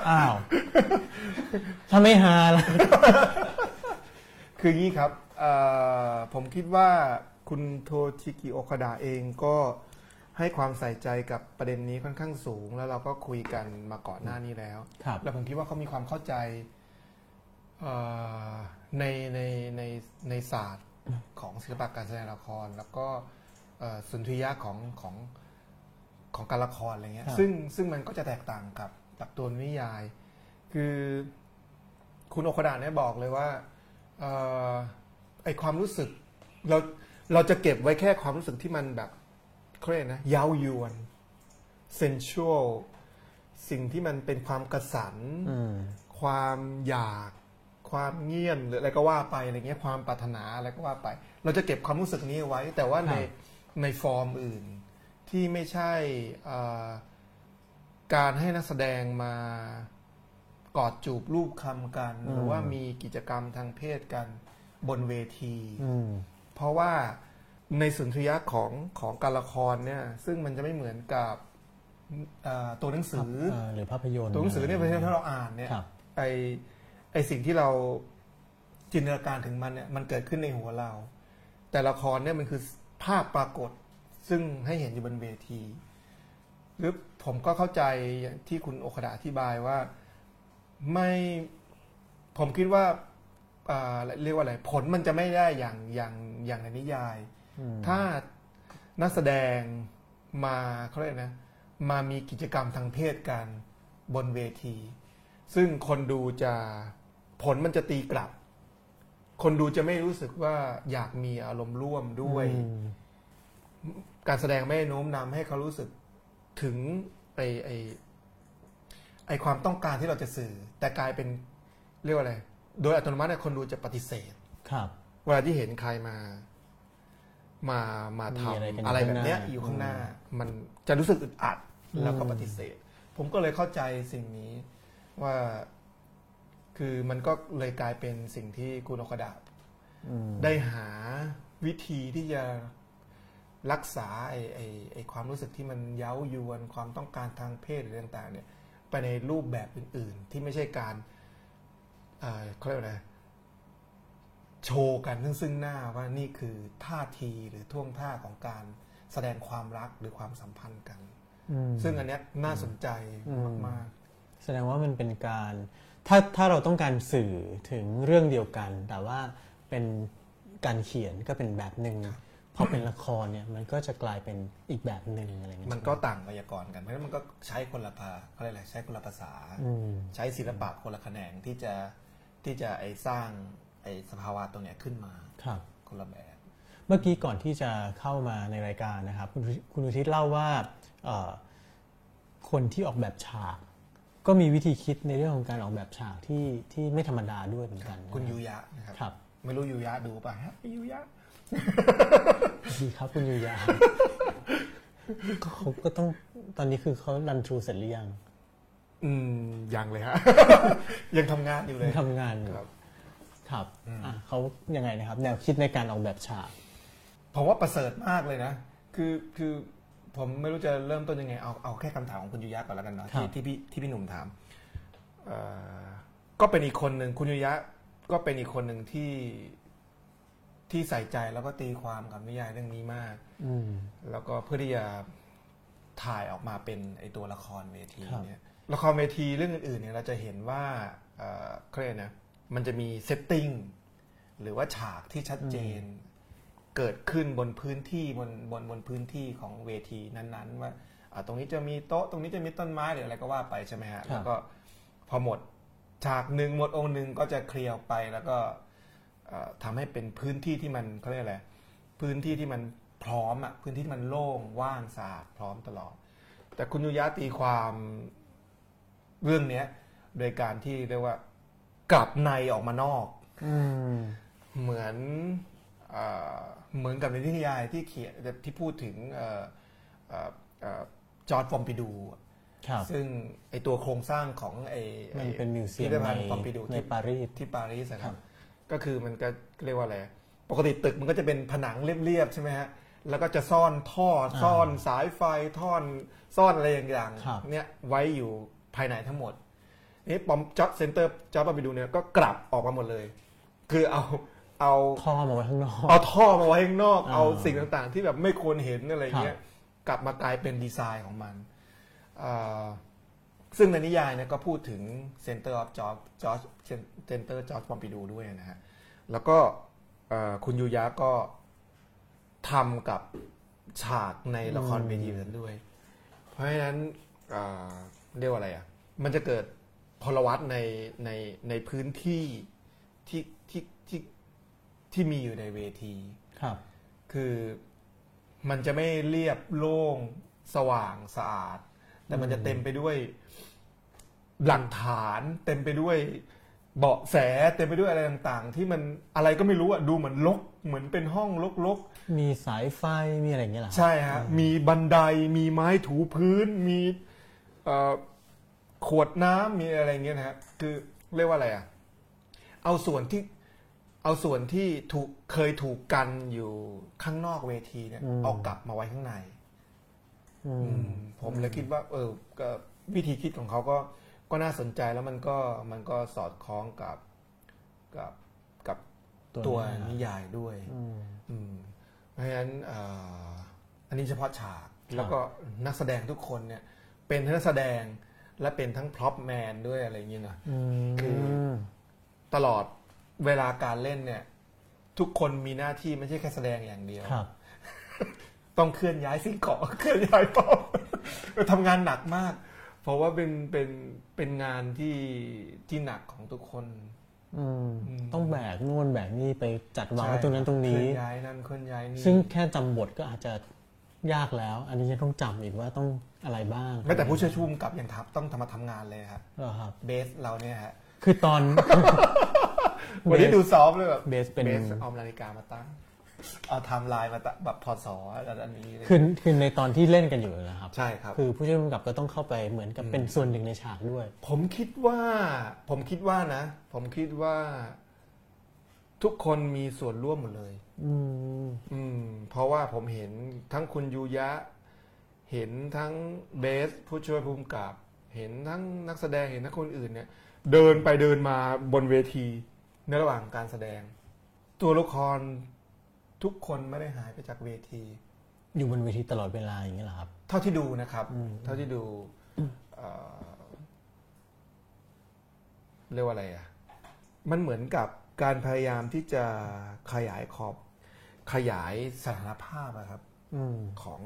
อ้าวถ้าไม่ฮาล่ะคืองี้ครับเอ่อผมคิดว่าคุณโทชิกิโอคาดะเองก็ให้ความใส่ใจกับประเด็นนี้ค่อนข้างสูง แล้วเราก็คุยกันมาก่อนหน้านี้แล้วครับแล้วผมคิดว่าเขามีความเข้าใจเอ่อ ในในในในศาสตร์ของศิลปะการแสดงละคร แล้วก็เอ่อสุนทรียะของของของการละครอะไรเงี้ยครับซึ่งซึ่งมันก็จะแตกต่างกับกับตัวนิยาย คือคุณโอคดาเนี่ยบอกเลยว่าเอ่อไอความรู้สึกเราเราจะเก็บไว้แค่ความรู้สึกที่มันแบบเขาเรียกนะเย้ายวน sensual สิ่งที่มันเป็นความกระสันอืมความอยาก ความเงียบหรืออะไรก็ว่าไปอะไรเงี้ยความปรารถนาอะไรก็ว่าไป เราจะเก็บความรู้สึกนี้เอาไว้ แต่ว่าในครับในฟอร์มอื่นที่ไม่ใช่เอ่อการให้นักแสดงมากอดจูบรูปคำกัน หรือว่ามีกิจกรรมทางเพศกันบนเวทีอืมเพราะว่าในสุนทรียะของของการละครเนี่ย ซึ่งมันจะไม่เหมือนกับเอ่อตัวหนังสือเอ่อหรือภาพยนตร์ตัวหนังสือเนี่ยถ้าเราอ่านเนี่ยครับไอ ไอสิ่งที่เราจินตนาการถึงมันเนี่ยมันเกิดขึ้นในหัวเรา แต่ละครเนี่ยมันคือภาพปรากฏซึ่งให้เห็นอยู่บนเวที หรือผมก็เข้าใจอย่างที่คุณโอคดาอธิบายว่าไม่ผมคิดว่าอ่าเรียกว่าอะไรผลมันจะไม่ได้อย่างอย่างอย่างในนิยายอืมถ้านักแสดงมาเขาเรียกนะ มามีกิจกรรมทางเพศกันบนเวที ซึ่งคนดูจะ ผลมันจะตีกลับ คนดูจะไม่รู้สึกว่าอยากมีอารมณ์ร่วมด้วยอืมการแสดงไม่ได้โน้มนำให้เขารู้สึกถึงไอไอไอความต้องการที่เราจะสื่อ แต่กลายเป็นเรียกว่าอะไร โดยอัตโนมัติเนี่ยคนดูจะปฏิเสธ ครับ เวลาที่เห็นใครมา มามาทมีอะไรกันำอะไรแบบเนี้ยข้างหน้าอยู่ข้างหน้า มันจะรู้สึกอึดอัดอืมแล้วก็ปฏิเสธ ผมก็เลยเข้าใจสิ่งนี้ว่า คือมันก็เลยกลายเป็นสิ่งที่คุณโอคดะอืมได้หาวิธีที่จะรักษาไอ้ไอ้ไอ้ความรู้สึกที่มันเย้ายวนความต้องการทางเพศหรือต่างๆ เนี่ย ไปในรูปแบบอื่น ๆ ที่ไม่ใช่การเอ่อเขาเรียกว่าอะไรโชว์กันซึ่งซึ่งหน้าว่านี่คือท่าทีหรือท่วงท่าของการแสดงความรักหรือความสัมพันธ์กันอืมซึ่งอันเนี้ยน่าสนใจอืมมากแสดงว่ามันเป็นการ ถ้าถ้าเราต้องการสื่อถึงเรื่องเดียวกัน แต่ว่าเป็นการเขียนก็เป็นแบบหนึ่งพอเป็นละครเนี่ยมันก็จะกลายเป็นอีกแบบหนึ่งอะไรเงี้ยๆมันก็ต่างไวยากรณ์กัน เพราะฉะนั้นมันก็ใช้คนละภาเขาเรียกอะไรใช้คนละภาษาอืมใช้ศิลปะคนละแขนงที่จะที่จะไอสร้างไอสภาวะตรงเนี้ยขึ้นมาครับคนละแบบ เมื่อกี้ก่อนที่จะเข้ามาในรายการนะครับ คุณคุณอุทิศเล่าว่าเอ่อคนที่ออกแบบฉาก ก็มีวิธีคิดในเรื่องของการออกแบบฉากที่ที่ไม่ธรรมดาด้วยเหมือนกันคุณนะยูยะนะครับครับ ไม่รู้ยูยะดูป่ะฮะยูยะดีครับคุณยูยาก็เขาก็ต้องตอนนี้คือเขารันทรูเสร็จหรือยัง อืมยังเลยฮะ ยังทำงานอยู่เลยทำงานอยู่ครับครับอะเขายังไงนะครับ แนวคิดในการออกแบบฉากผมว่าประเสริฐมากเลยนะ คือคือ ผมไม่รู้จะเริ่มต้นยังไง เอาเอาแค่คำถามของคุณยูยะก่อนแล้วกันเนาะครัที่บที่พี่ที่พี่หนุ่มถามเอ่อก็เป็นอีกคนหนึ่งคุณยูยะก็เป็นอีกคนหนึ่งที่ที่ใส่ใจแล้วก็ตีความกับนิยายเรื่องนี้มากอืมแล้วก็เพื่อที่จะถ่ายออกมาเป็นไอตัวละครเวทีครับเนี่ยละครเวทีเรื่องอื่นๆเนี่ยเราจะเห็นว่าเอ่อเขาเรียกนะมันจะมีเซตติ้งหรือว่าฉากที่ชัดเจน เกิดขึ้นบนพื้นที่บนบนบนพื้นที่ของเวทีนั้นๆว่าอ่าตรงนี้จะมีโต๊ะตรงนี้จะมีต้นไม้หรืออะไรก็ว่าไปใช่ไหมฮะครับแล้วก็พอหมดฉากหนึ่งหมดองค์หนึ่งก็จะเคลียร์ออกไปแล้วก็เอ่อทำให้เป็นพื้นที่ที่มันเขาเรียกอะไรพื้นที่ที่มันพร้อมอะพื้นที่ที่มันโล่งว่างสะอาดพร้อมตลอด แต่คุณยุยะตีความเรื่องเนี้ย โดยการที่เรียกว่ากลับในออกมานอก อืมเหมือนเออ เหมือนกับในนิยายที่เขียนที่พูดถึงเอ่อเอ่อเอ่อจอร์ดฟอมปิดูครับซึ่งไอตัวโครงสร้างของไอไอ้มันเป็นมิวเซียมพิพิธภัในณฑ์ฟอมปิดูในที่ปารีสที่ปารีสอะคครัรับบก็คือมันก็เรียกว่าอะไร ปกติตึกมันก็จะเป็นผนังเรียบๆใช่ไหมฮะ แล้วก็จะซ่อนท่อซ่อนสายไฟท่อนซ่อนอะไรอย่างครับๆเนี่ยไว้อยู่ภายในทั้งหมดนี่ปอมจ็อบเซ็นเตอร์จ็อบปอมปิดูเนี่ยก็กลับออกมาหมดเลย คือเอา เอาท่อมาไว้ข้างนอกเอาท่อมาไว้ข้างนอกอ่าเอาสิ่งต่างๆ ที่แบบไม่ควรเห็นอะไรเงี้ยกลับมากลายเป็นดีไซน์ของมันอ่าซึ่งในนิยายเนี่ยก็พูดถึง Center of George George Center George Pompidou ด้วยนะฮะแล้วก็เอ่อคุณยูยะก็ทำกับฉากในละครเวทีนั้นด้วย เพราะฉะนั้นอ่าเรียกว่าอะไรอะ มันจะเกิดพลวัตในในในพื้นที่ที่ที่ที่ ที่มีอยู่ในเวทีครับ คือมันจะไม่เรียบโล่งสว่างสะอาด แต่มันจะเต็มไปด้วยหลักฐาน เต็มไปด้วยเบาะแสเต็มไปด้วยอะไรต่างๆ ที่มันอะไรก็ไม่รู้อะดูเหมือนลกเหมือนเป็นห้องลกมีสายไฟมีอะไรอย่างเงี้ยเหรอๆครับใช่ฮะมีบันไดมีไม้ถูพื้น มีเอ่อขวดน้ำมีอะไรเงี้ยนะฮะคือเรียกว่าอะไรอะเอาส่วนที่ เอาส่วนที่ถูกเคยถูกกันอยู่ข้างนอกเวทีเนี่ยเอากลับมาไว้ข้างใน อืม อืมผมเลยคิดว่า เออก็วิธีคิดของเขาก็ก็น่าสนใจแล้วมันก็มันก็สอดคล้องกับกับกับตัวตัวนินิยายยายด้วย อืม อืมเพราะฉะนั้นเอ่ออันนี้เฉพาะฉากแล้วก็นักแสดงทุกคนเนี่ย เป็นทั้งนักแสดงและเป็นทั้งพร็อพแมนด้วยอะไรอย่างเงี้ยนะอืมคือ ตลอด เวลาการเล่นเนี่ย ทุกคนมีหน้าที่ไม่ใช่แค่แสดงอย่างเดียว ครับ ต้องเคลื่อนย้ายสิ่งของเคลื่อนย้ายป้อมทำงานหนักมาก เพราะว่าเป็นเป็นเป็นงานที่ที่หนักของทุกคน อืมอืมต้องแบกนู่นแบกนี่ไปจัดวางไว้ใช่ตรงนั้นตรงเคนี้ ลื่อนย้ายนั่นเคลื่อนย้ายนี่ ซึ่งแค่จำบทก็อาจจะยากแล้ว อันนี้ยังต้องจำอีกว่าต้องอะไรบ้างแม้แต่ผู้ช่วยชูมกับยังทับต้องทำมาทำงานเลยครับเหรอครับ เบสเราเนี่ยฮะ คือตอน วันนี้ดูซ้อมเลยแบบเบสเป็นเบสเอานาฬิกามาตั้งเอาไทม์ไลน์มาตั้งแบบพอสอแล้วอันนี้เลยคือคือในตอนที่เล่นกันอยู่นะครับ ใช่ครับ คือผู้ช่วยผู้กำกับก็ต้องเข้าไปเหมือนกับเป็นส่วนหนึ่งในฉากด้วย ผมคิดว่า ผมคิดว่านะ ผมคิดว่า ทุกคนมีส่วนร่วมหมดเลย อืมอืม เพราะว่าผมเห็นทั้งคุณยูยะ เห็นทั้งเบส ผู้ช่วยภูมิกับ เห็นทั้งนักแสดงเห็นทั้งคนอื่นเนี่ย เดินไปเดินมาบนเวที ในระหว่างการแสดง ตัวละครทุกคนไม่ได้หายไปจากเวที อยู่บนเวทีตลอดเวลาอย่างนี้ยเหรอครับ เท่าที่ดูนะครับ เท่าที่ดูเอ่อเรียกว่าอะไรอะ มันเหมือนกับการพยายามที่จะขยายขอบ ขยายสถานภาพอะครับอืมของ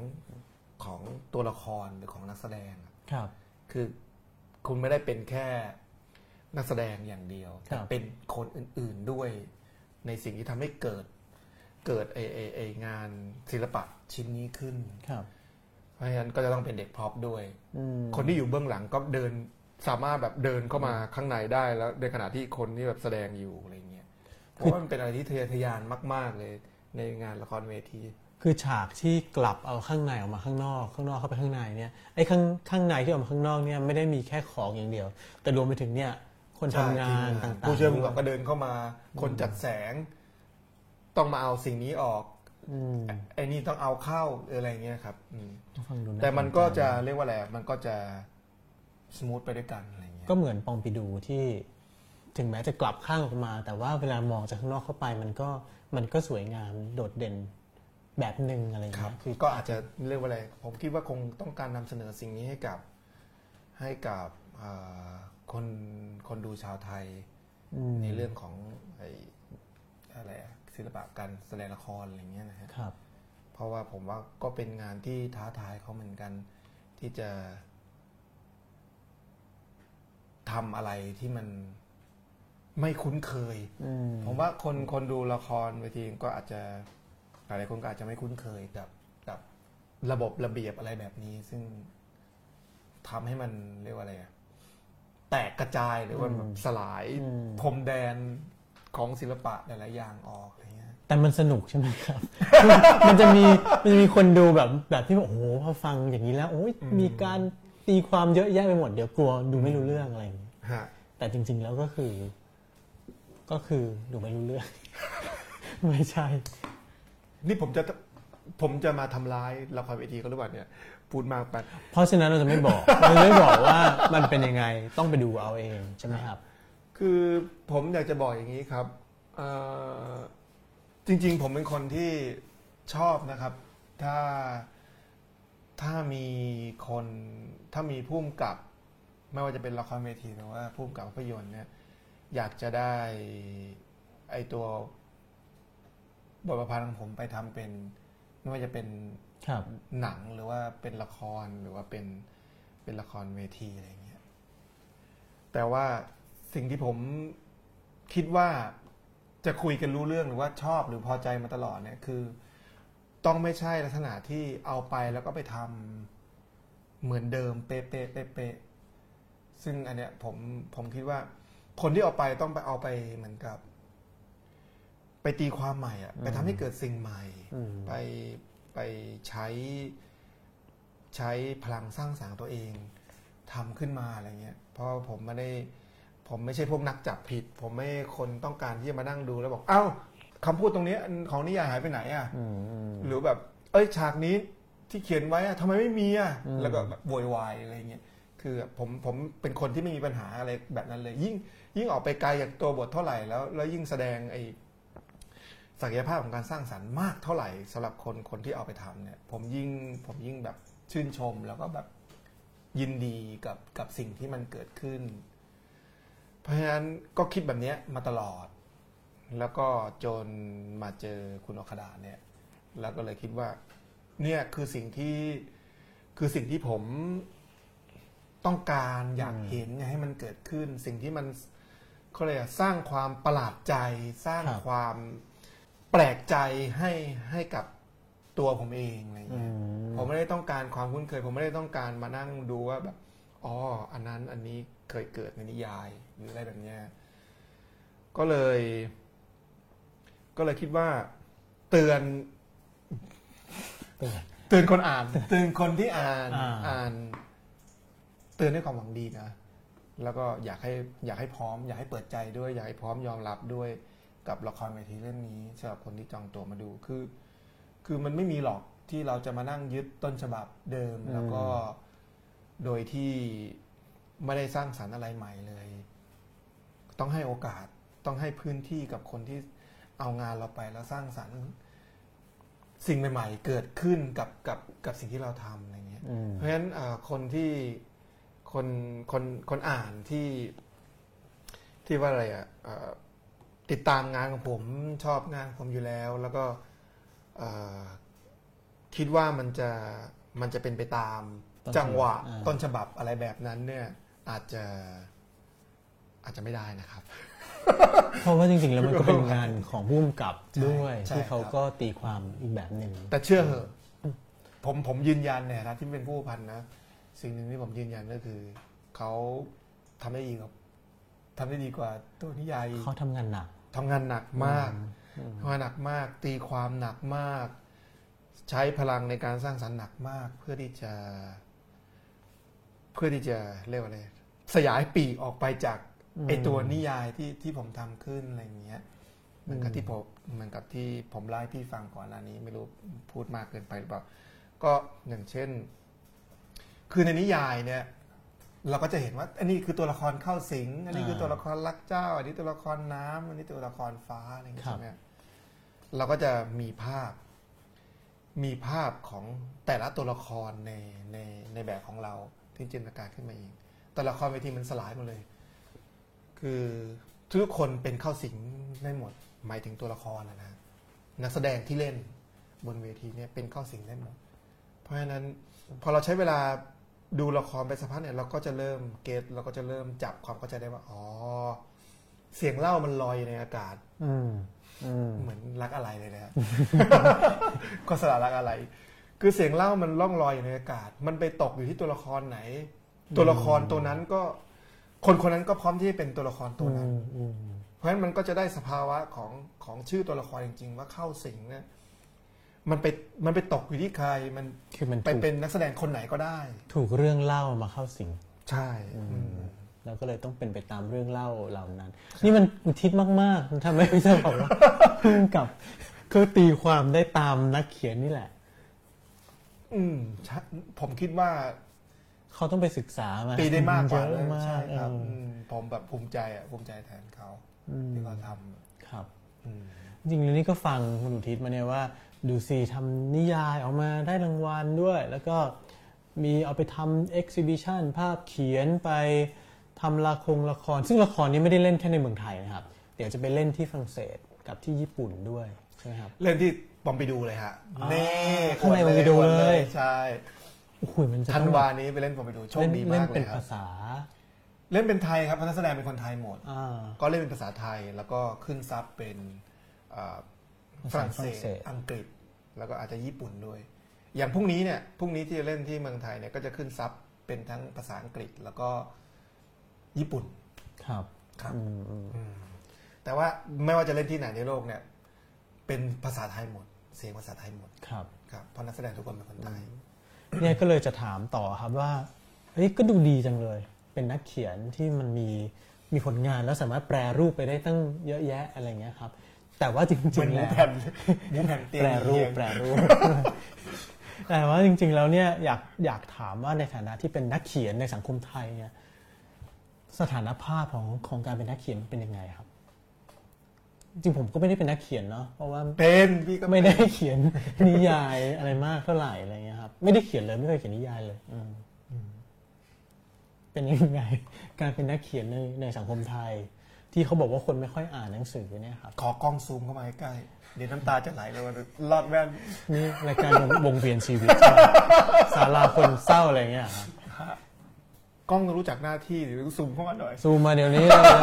ของตัวละครหรือของนักแสดงอะครับ คือคุณไม่ได้เป็นแค่ นักแสดงอย่างเดียวครัแต่บเป็นคนอื่น ๆด้วยในสิ่งที่ทำให้เกิด เกิดไอไอไองานศิลปะชิ้นนี้ขึ้นครับเพราะฉะนั้นก็จะต้องเป็นเด็กพร็อพด้วยอืมคนที่อยู่เบื้องหลังก็เดินสามารถแบบเดินเข้ามาข้างในได้แล้วในขณะที่คนที่แบบแสดงอยู่อะไรเงี้ยเพราะว่ามันเป็นอะไรที่ทะเยอทะยานมาก ๆเลยในงานละครเวที คือฉากที่กลับเอาข้างในออกมาข้างนอก ข้างนอกเข้าไปข้างในเนี่ยไอ้ข้างข้างในที่ออกมาข้างนอกเนี่ยไม่ได้มีแค่ของอย่างเดียว แต่รวมไปถึงเนี่ย คนทำงานต่างๆผู้ช่วยผู้ด้กำกับก็เดินเข้ามา คนจัดแสง ต้องมาเอาสิ่งนี้ออกอืมไอ้นี่ต้องเอาเข้าหรืออะไรเงี้ยครับอืมฟังดูาแต่มันก็สใจจะเรียกว่าอะไรมันก็จะสมูทไปด้วยกันอะไรเงี้ยก็เหมือนปองปิดูที่ถึงแม้จะกลับข้างออกมา แต่ว่าเวลามองจากข้างนอกเข้าไป มันก็มันก็สวยงามโดดเด่นแบบหนึ่งอะไรอย่างครับเงี้ยคือก็อาจจะเรียกว่าอะไร ผมคิดว่าคงต้องการนำเสนอสิ่งนี้ให้กับให้กับเอ่อ คนคนดูชาวไทยอืมในเรื่องของไอ้อะไรอะศิลปะการแสดงละครอะไรเงี้ยนะฮะครับเพราะว่าผมว่าก็เป็นงานที่ท้าทายเขาเหมือนกัน ที่จะทำอะไรที่มันไม่คุ้นเคยอืมผมว่าคนคนดูละครเวทีก็อาจจะหลายๆคนก็อาจจะไม่คุ้นเคยกับกับระบบระเบียบอะไรแบบนี้ ซึ่งทำให้มันเรียกว่าอะไรอะ แตกกระจายหรือว่าแบบสลายอืมพรมแดนของศิลปะหลายๆอย่างออกอะไรเงี้ยแต่มันสนุกใช่ไหมครับ มันจะมีมันจะมีคนดูแบบแบบที่แบบโอ้โหพอฟังอย่างนี้แล้วโอ้ยอืมมีการตีความเยอะแยะไปหมดเดี๋ยวกลัวดูไม่รู้เรื่องอะไรอย่างนี้ฮะแต่จริง ๆแล้วก็คือ ก็คือดูไม่รู้เรื่อง ไม่ใช่ นี่ผมจะผมจะมาทำร้ายละครเวทีเขาหรือเปล่าเนี่ย พูดมากไป เพราะฉะนั้นเราจะไม่บอกเราจะไม่บอกว่ามันเป็นยังไงต้องไปดูเอาเองใช่ไหมครับ คือผมอยากจะบอกอย่างนี้ครับเอ่อจริง ๆ ผมเป็นคนที่ชอบนะครับ ถ้าถ้ามีคนถ้ามีผู้กำกับ ไม่ว่าจะเป็นละครเวทีหรือว่าผู้กำกับภาพยนตร์เนี่ยอยากจะได้ไอตัวบทประพันธ์ของผมไปทำเป็น ไม่ว่าจะเป็นครับ หนังหรือว่าเป็นละครหรือว่าเป็นเป็นละครเวทีอะไรเงี้ย แต่ว่าสิ่งที่ผมคิดว่าจะคุยกันรู้เรื่องหรือว่าชอบหรือพอใจมาตลอดเนี่ยคือ ต้องไม่ใช่ลักษณะที่เอาไปแล้วก็ไปทำเหมือนเดิมเป๊ะเป๊ะเป๊ะเป๊ะซึ่งอันเนี้ยผมผมคิดว่า คนที่เอาไปต้องไปเอาไปเหมือนกับ ไปตีความใหม่อะไปทำให้เกิดสิ่งใหม่อืมไป ไปใช้ใช้พลังสร้างสรรค์ตัวเองทำขึ้นมาอะไรเงี้ย เพราะผมไม่ได้ ผมไม่ใช่พวกนักจับผิด ผมไม่คนต้องการที่จะมานั่งดูแล้วบอก เอ้าคำพูดตรงเนี้ยของนิยายหายไปไหนอะอืมอืมหรือแบบ เอ้ยฉากนี้ที่เขียนไว้อะทำไมไม่มีอะอืมแล้วก็แบบโวยวายอะไรเงี้ยคือผมผมเป็นคนที่ไม่มีปัญหาอะไรแบบนั้นเลย ยิ่งยิ่งออกไปไกลจากตัวบทเท่าไหร่แล้ว แล้วยิ่งแสดงไอ้ ศักยภาพของการสร้างสรรค์มากเท่าไหร่สำหรับคนคนที่เอาไปทำเนี่ย ผมยิ่งผมยิ่งแบบชื่นชมแล้วก็แบบยินดีกับกับสิ่งที่มันเกิดขึ้น เพราะฉะนั้นก็คิดแบบเนี้ยมาตลอด แล้วก็จนมาเจอคุณอคดาเนี่ย แล้วก็เลยคิดว่า เนี่ยคือสิ่งที่คือสิ่งที่ผมต้องการอยากเห็นให้มันเกิดขึ้น สิ่งที่มันเขาเลยกสร้างความประหลาดใจสร้างครับความ แปลกใจให้ให้กับตัวผมเองอะไรอืเงี้ยมผมไม่ได้ต้องการความคุ้นเคย ผมไม่ได้ต้องการมานั่งดูว่าแบบอ๋ออันนั้นอันนี้เคยเกิดในนิยายหรืออะไรแบบเนี้ยก็เลย ก็เลยคิดว่า เตือนเตือนเตือนคนอ่าน เตือนคนที่อ่านอ่าอ่าน เตือนด้วยความหวังดีนะแล้วก็อยากให้อยากให้พร้อม อยากให้เปิดใจด้วย อยากให้พร้อมยอมรับด้วย กับละครเวทีเรื่องนี้สำหรับคนที่จองตัวมาดูคือ คือมันไม่มีหรอกที่เราจะมานั่งยึดต้นฉบับเดิม แล้วก็โดยที่ไม่ได้สร้างสรรค์อะไรใหม่เลย ต้องให้โอกาสต้องให้พื้นที่กับคนที่เอางานเราไปแล้วสร้างสรรค์สิ่งใหม่ ๆ เกิดขึ้นกับกับกับสิ่งที่เราทำอะไรเงี้ยอืมเพราะฉะนั้นเอ่อคนที่คนคนคนอ่านที่ที่ว่าอะไรอะเอ่อ ติดตามงานของผมชอบงานของผมอยู่แล้ว แล้วก็เอ่อคิดว่ามันจะมันจะเป็นไปตามต้นฉบับจังหวะอ่าต้นฉบับอะไรแบบนั้นเนี่ยอาจจะอาจจะไม่ได้นะครับ เพราะว่าจริงๆ แล้วมันก็เป็นงานของผู้กำกับด้วยใช่ที่เขาครับก็ตีความอีกแบบหนึ่งแต่เชื่อเหอะผมผมยืนยันเนี่ยนะที่เป็นผู้พันนะ สิ่งหนึ่งที่ผมยืนยันก็คือ เขาทำได้ดีกว่าทำได้ดีกว่าตัวนิยายอีกเขาทำงานหนัก ทำงานหนักมากทำงานหนักมาก ตีความหนักมาก ใช้พลังในการสร้างสรรค์หนักมาก เพื่อที่จะ เพื่อที่จะเรียกว่าอะไรสยายปีกออกไปจากอืมไอตัวนิยายที่ที่ผมทำขึ้นอะไรอย่างเงี้ยเหมือนกับที่ผมเหมือนกับที่ผมไล่าให้พี่ฟังก่อนหน้านี้ ไม่รู้พูดมากเกินไปหรือเปล่า ก็อย่างเช่น คือในนิยายเนี่ย เราก็จะเห็นว่า อันนี้คือตัวละครเข้าสิง อันนี้คือตัวละครรักเจ้า อันนี้ตัวละครน้ำอันนี้ตัวละครฟ้าอะไรอย่างเงี้ยครับใช่ไหมเราก็จะมีภาพ มีภาพของแต่ละตัวละครในในในแบบของเราที่จินตนาการขึ้นมาเองแต่ละครเวทีมันสลายหมดเลย คือทุกคนเป็นเข้าสิงได้หมด หมายถึงตัวละครนะนะนักแสดงที่เล่นบนเวทีเนี่ยเป็นเข้าสิงได้หมด เพราะฉะนั้นพอเราใช้เวลา ดูละครไปสักพักเนี่ยเราก็จะเริ่มเก็ตเราก็จะเริ่มจับความเข้าใจได้ว่าอ๋อเสียงเล่ามันลอยอยู่ในอากาศ อืมอืมเหมือนรักอะไรเลยนะฮะ ก็สละรักอะไร คือเสียงเล่ามันล่องลอยอยู่ในอากาศ มันไปตกอยู่ที่ตัวละครไหน ตัวละครตัวนั้นก็ คนคนนั้นก็พร้อมที่จะเป็นตัวละครตัวนั้น อืมเพราะฉะนั้นมันก็จะได้สภาวะของของชื่อตัวละครจริง ๆ ว่าเข้าสิงเนี่ย มันไปมันไปตกอยู่ที่ใครมันคือมันไปถูกเป็นนักแสดงคนไหนก็ได้ ถูกเรื่องเล่ามาเข้าสิงใช่อืมแล้วก็เลยต้องเป็นไปตามเรื่องเล่าเหล่านั้น นี่มันอุทิศมากๆมันทำให้พี่จะบอกว่าพุ่งกับคือตีความได้ตามนักเขียนนี่แหละ อืมใช่ผมคิดว่าเขาต้องไปศึกษามาตีได้มากกว่าเยเลยอะมาใช่กครับเอออืมผมแบบภูมิใจอะภูมิใจแทนเขาอืมที่เขาทำครับอืม จริงๆแล้วนี่ก็ฟังคุณอุทิศมาเนี่ยว่า ดูซีทำนิยายออกมาได้รางวัลด้วย แล้วก็มีเอาไปทำเอ็กซิบิชันภาพเขียนไปทำละครละคร ซึ่งละครนี้ไม่ได้เล่นแค่ในเมืองไทยนะครับ เดี๋ยวจะไปเล่นที่ฝรั่งเศสกับที่ญี่ปุ่นด้วยใช่ไหมครับเรื่องที่ปอมไปดูเลยฮะอ๋อนี่ข้างในปอมไปดูอวเลยใช่โอ้โหมันจะธันต้องวานี้ไปเล่นปอมไปดูโชคเล่นดีเล่นมากเลเป็ยนครัภาบษา เล่นเป็นไทยครับเพราะนักแสดงเป็นคนไทยหมดอ่าก็เล่นเป็นภาษาไทยแล้วก็ขึ้นซับเป็นอ่าฝภาษารั่งฝรั่งเศเศสสอังกฤษ แล้วก็อาจจะญี่ปุ่นด้วย อย่างพรุ่งนี้เนี่ยพรุ่งนี้ที่จะเล่นที่เมืองไทยเนี่ยก็จะขึ้นซับเป็นทั้งภาษาอังกฤษแล้วก็ญี่ปุ่นครับครับอืมอืมอืมแต่ว่าไม่ว่าจะเล่นที่ไหนในโลกเนี่ย เป็นภาษาไทยหมด เสียงภาษาไทยหมดครับครับเพราะนักแสดงทุกคนเป็นคนไทยเนี่ยก็เลยจะถามต่อครับว่าเฮ้ยก็ดูดีจังเลย เป็นนักเขียนที่มันมีมีผลงานแล้วสามารถแปรรูปไปได้ตั้งเยอะแยะอะไรเงี้ยครับ แต่ว่าจเป็รินงหๆมูแล้วแผ่นหมูแผ่นเตียงแปรรูปเอียงแปรรูปแต่ว่าจริง ๆ แล้วเนี่ยอยากอยากถามว่าในฐานะที่เป็นนักเขียนในสังคมไทยเนี่ยสถานภาพของของการเป็นนักเขียนเป็นยังไงครับ จริงผมก็ไม่ได้เป็นนักเขียนเนาะเพราะว่าเป็นพี่ก็ไม่ได้เขียนนิยายอะไรมากเท่าไหร่อะไรเงี้ยครับ ไม่ได้เขียนเลยไม่เคยเขียนนิยายเลยอืมเป็นยังไง การเป็นนักเขียนในในสังคมไทย ที่เขาบอกว่าคนไม่ค่อยอ่านหนังสือเนี่ยครับขอกล้องซูมเข้ามาใกล้ๆเดี๋ยวน้ำตาจะไหลเลยวันลอดแว่นนี่รายการวงวงเวียนชีวิตใช่ไหมสาราคนเศร้าอะไรเงี้ยครับกล้องต้องรู้จักหน้าที่หรือซูมเข้ามาหน่อยซูมมาเดี๋ยวนี้เลยนะ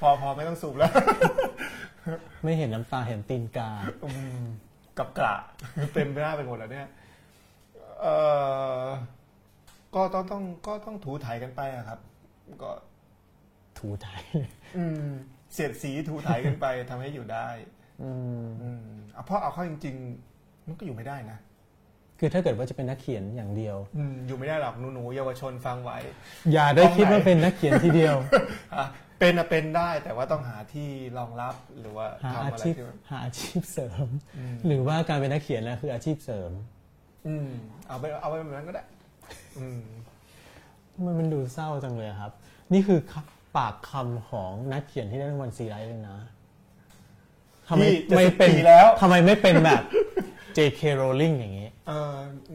พอพอไม่ต้องซูมแล้ว ไม่เห็นน้ำตาเห็นตีนกาอืมกับกระเต็มหน้าไปหมดแล้วเนี่ยเออก็ต้องต้องก็ต้องถูถ่ายกันไปอะครับ ก็ ถูไทยอืมเสียดสีถูถ่ายกันไปทำให้อยู่ได้อืมอืมเอาเพราะเอาเข้าจริง ๆ มันก็อยู่ไม่ได้นะคือถ้าเกิดว่าจะเป็นนักเขียนอย่างเดียวอืมอยู่ไม่ได้หรอกหนูๆเยาวชนฟังไว้ อย่าได้คิดว่าเป็นนักเขียนทีเดียวอะเป็นอะเป็นได้แต่ว่าต้องหาที่รองรับหรือว่าหาทำอาอะไรชีพที่มันหาอาชีพเสริมอืมหรือว่าการเป็นนักเขียนนะคืออาชีพเสริม อืมเอาไปเอาไปแบบนั้นก็ได้ อืมมันมันดูเศร้าจังเลยครับ นี่คือค ปากคำของนักเขียนที่ได้รางวัลซีไรท์เลยนะทำไมพี่จะไม่สิบเป็นปีแล้ว ทำไมไม่เป็นแบบ J.K. Rowling อย่างนี้ เออ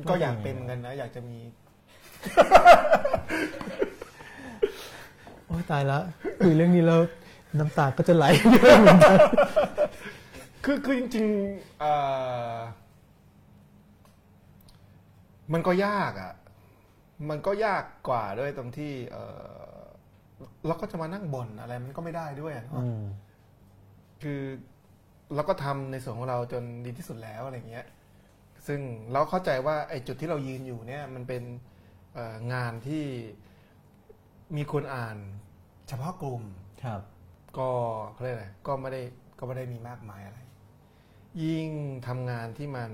ก็อยากเป็นเหมือนกันนะ อยากจะมี โอ้ยตายแล้วคุยเรื่องนี้แล้วน้ำตาก็จะไหลด้วยเหมือนกันคือคือจริงๆเอ่อมันก็ยากอะ มันก็ยากกว่าด้วยตรงที่ เออ เราก็จะมานั่งบ่นอะไรมันก็ไม่ได้ด้วยอะเนาะอืมคือเราก็ทำในส่วนของเราจนดีที่สุดแล้วอะไรเงี้ย ซึ่งเราเข้าใจว่าไอ้จุดที่เรายืนอยู่เนี่ย มันเป็นเอ่องานที่มีคนอ่านเฉพาะกลุ่ม ครับ ก็เขาเรียกอะไรก็ไม่ได้ก็ไม่ได้มีมากมายอะไร ยิ่งทำงานที่มัน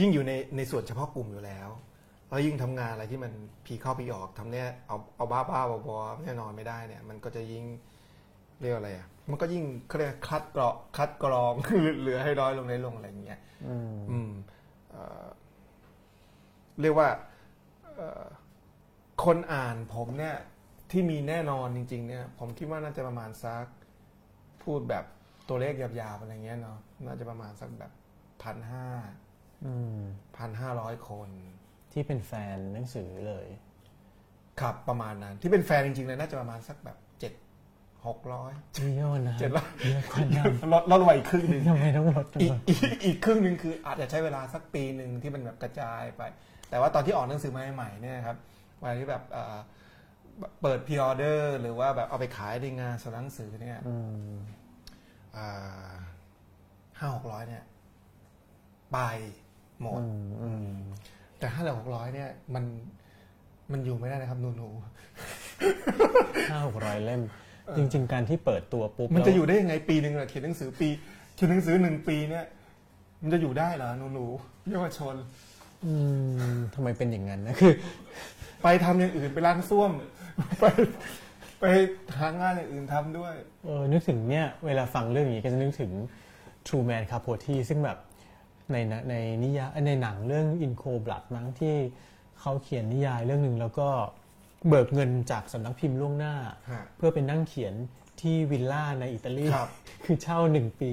ยิ่งอยู่ในในส่วนเฉพาะกลุ่มอยู่แล้ว แล้วยิ่งทำงานอะไรที่มันผีเข้าผีออกทำเนี่ยเอาเอาบ้าบ้าๆบอๆแน่นอนไม่ได้เนี่ย มันก็จะยิ่งเรียกว่าอะไรอะ มันก็ยิ่งเขาเรียกคัดกรองคัดกรองคือเหลือให้น้อยลงน้อยลงอะไรอย่างเงี้ยอืมอืมเอ่อเรียกว่าเอ่อคนอ่านผมเนี่ย ที่มีแน่นอนจริง ๆ เนี่ย ผมคิดว่าน่าจะประมาณสักพูดแบบตัวเลขหยาบๆอะไรเงี้ยเนาะน่าจะประมาณสักแบบพันห้าอืมพันห้าร้อยคน ที่เป็นแฟนหนังสือเลย ครับประมาณนั้น ที่เป็นแฟนจริงๆเลยน่าจะประมาณสักแบบเจ็ดหกร้อยเยอะนะเจ็ดร้อยเยอะกว่านั้นลดลดลงมาอีกครึ่งหนึ่งทำไมต้องลดลงอีกมาอีกอีกครึ่งหนึ่งคืออาจจะใช้เวลาสักปีหนึ่งที่มันแบบกระจายไป แต่ว่าตอนที่ออกหนังสือมาใหม่ๆเนี่ยครับวันที่แบบเอ่อเปิดพ r ออเดอร์หรือว่าแบบเอาไปขายในงานสำนักหนังสือเนี่ยอืมห้าหกร้อยเนี่ย ไปหมดอืมอืม แต่ห้าหกร้อยเนี่ยมันมันอยู่ไม่ได้นะครับหนูหนูห้าหกร้อยเล่ม จริง ๆ การที่เปิดตัวปุ๊บๆมันจะแล้วอยู่ได้ยังไงปีหนึ่งอะเขียนหนังสือปีเขียนหนังสือหนึ่งปีเนี่ย มันจะอยู่ได้เหรอหนูหนูๆเยาวชน อืมทำไมเป็นอย่างนั้นนะคือ ไปทำอย่างอื่นไปล้างส้วมไปไปหางานอย่างอื่นทำด้วย เออนึกถึงเนี่ย เวลาฟังเรื่องนี้ก็จะนึกถึง True Man Capote ซึ่งแบบ ในหนังในนิยายในหนังเรื่อง In Cold Blood มั้งที่เขาเขียนนิยายเรื่องหนึ่งแล้วก็เบิกเงินจากสำนักพิมพ์ล่วงหน้าฮะเพื่อไปนั่งเขียนที่วิลล่าในอิตาลีครับคือเช่าหนึ่งปี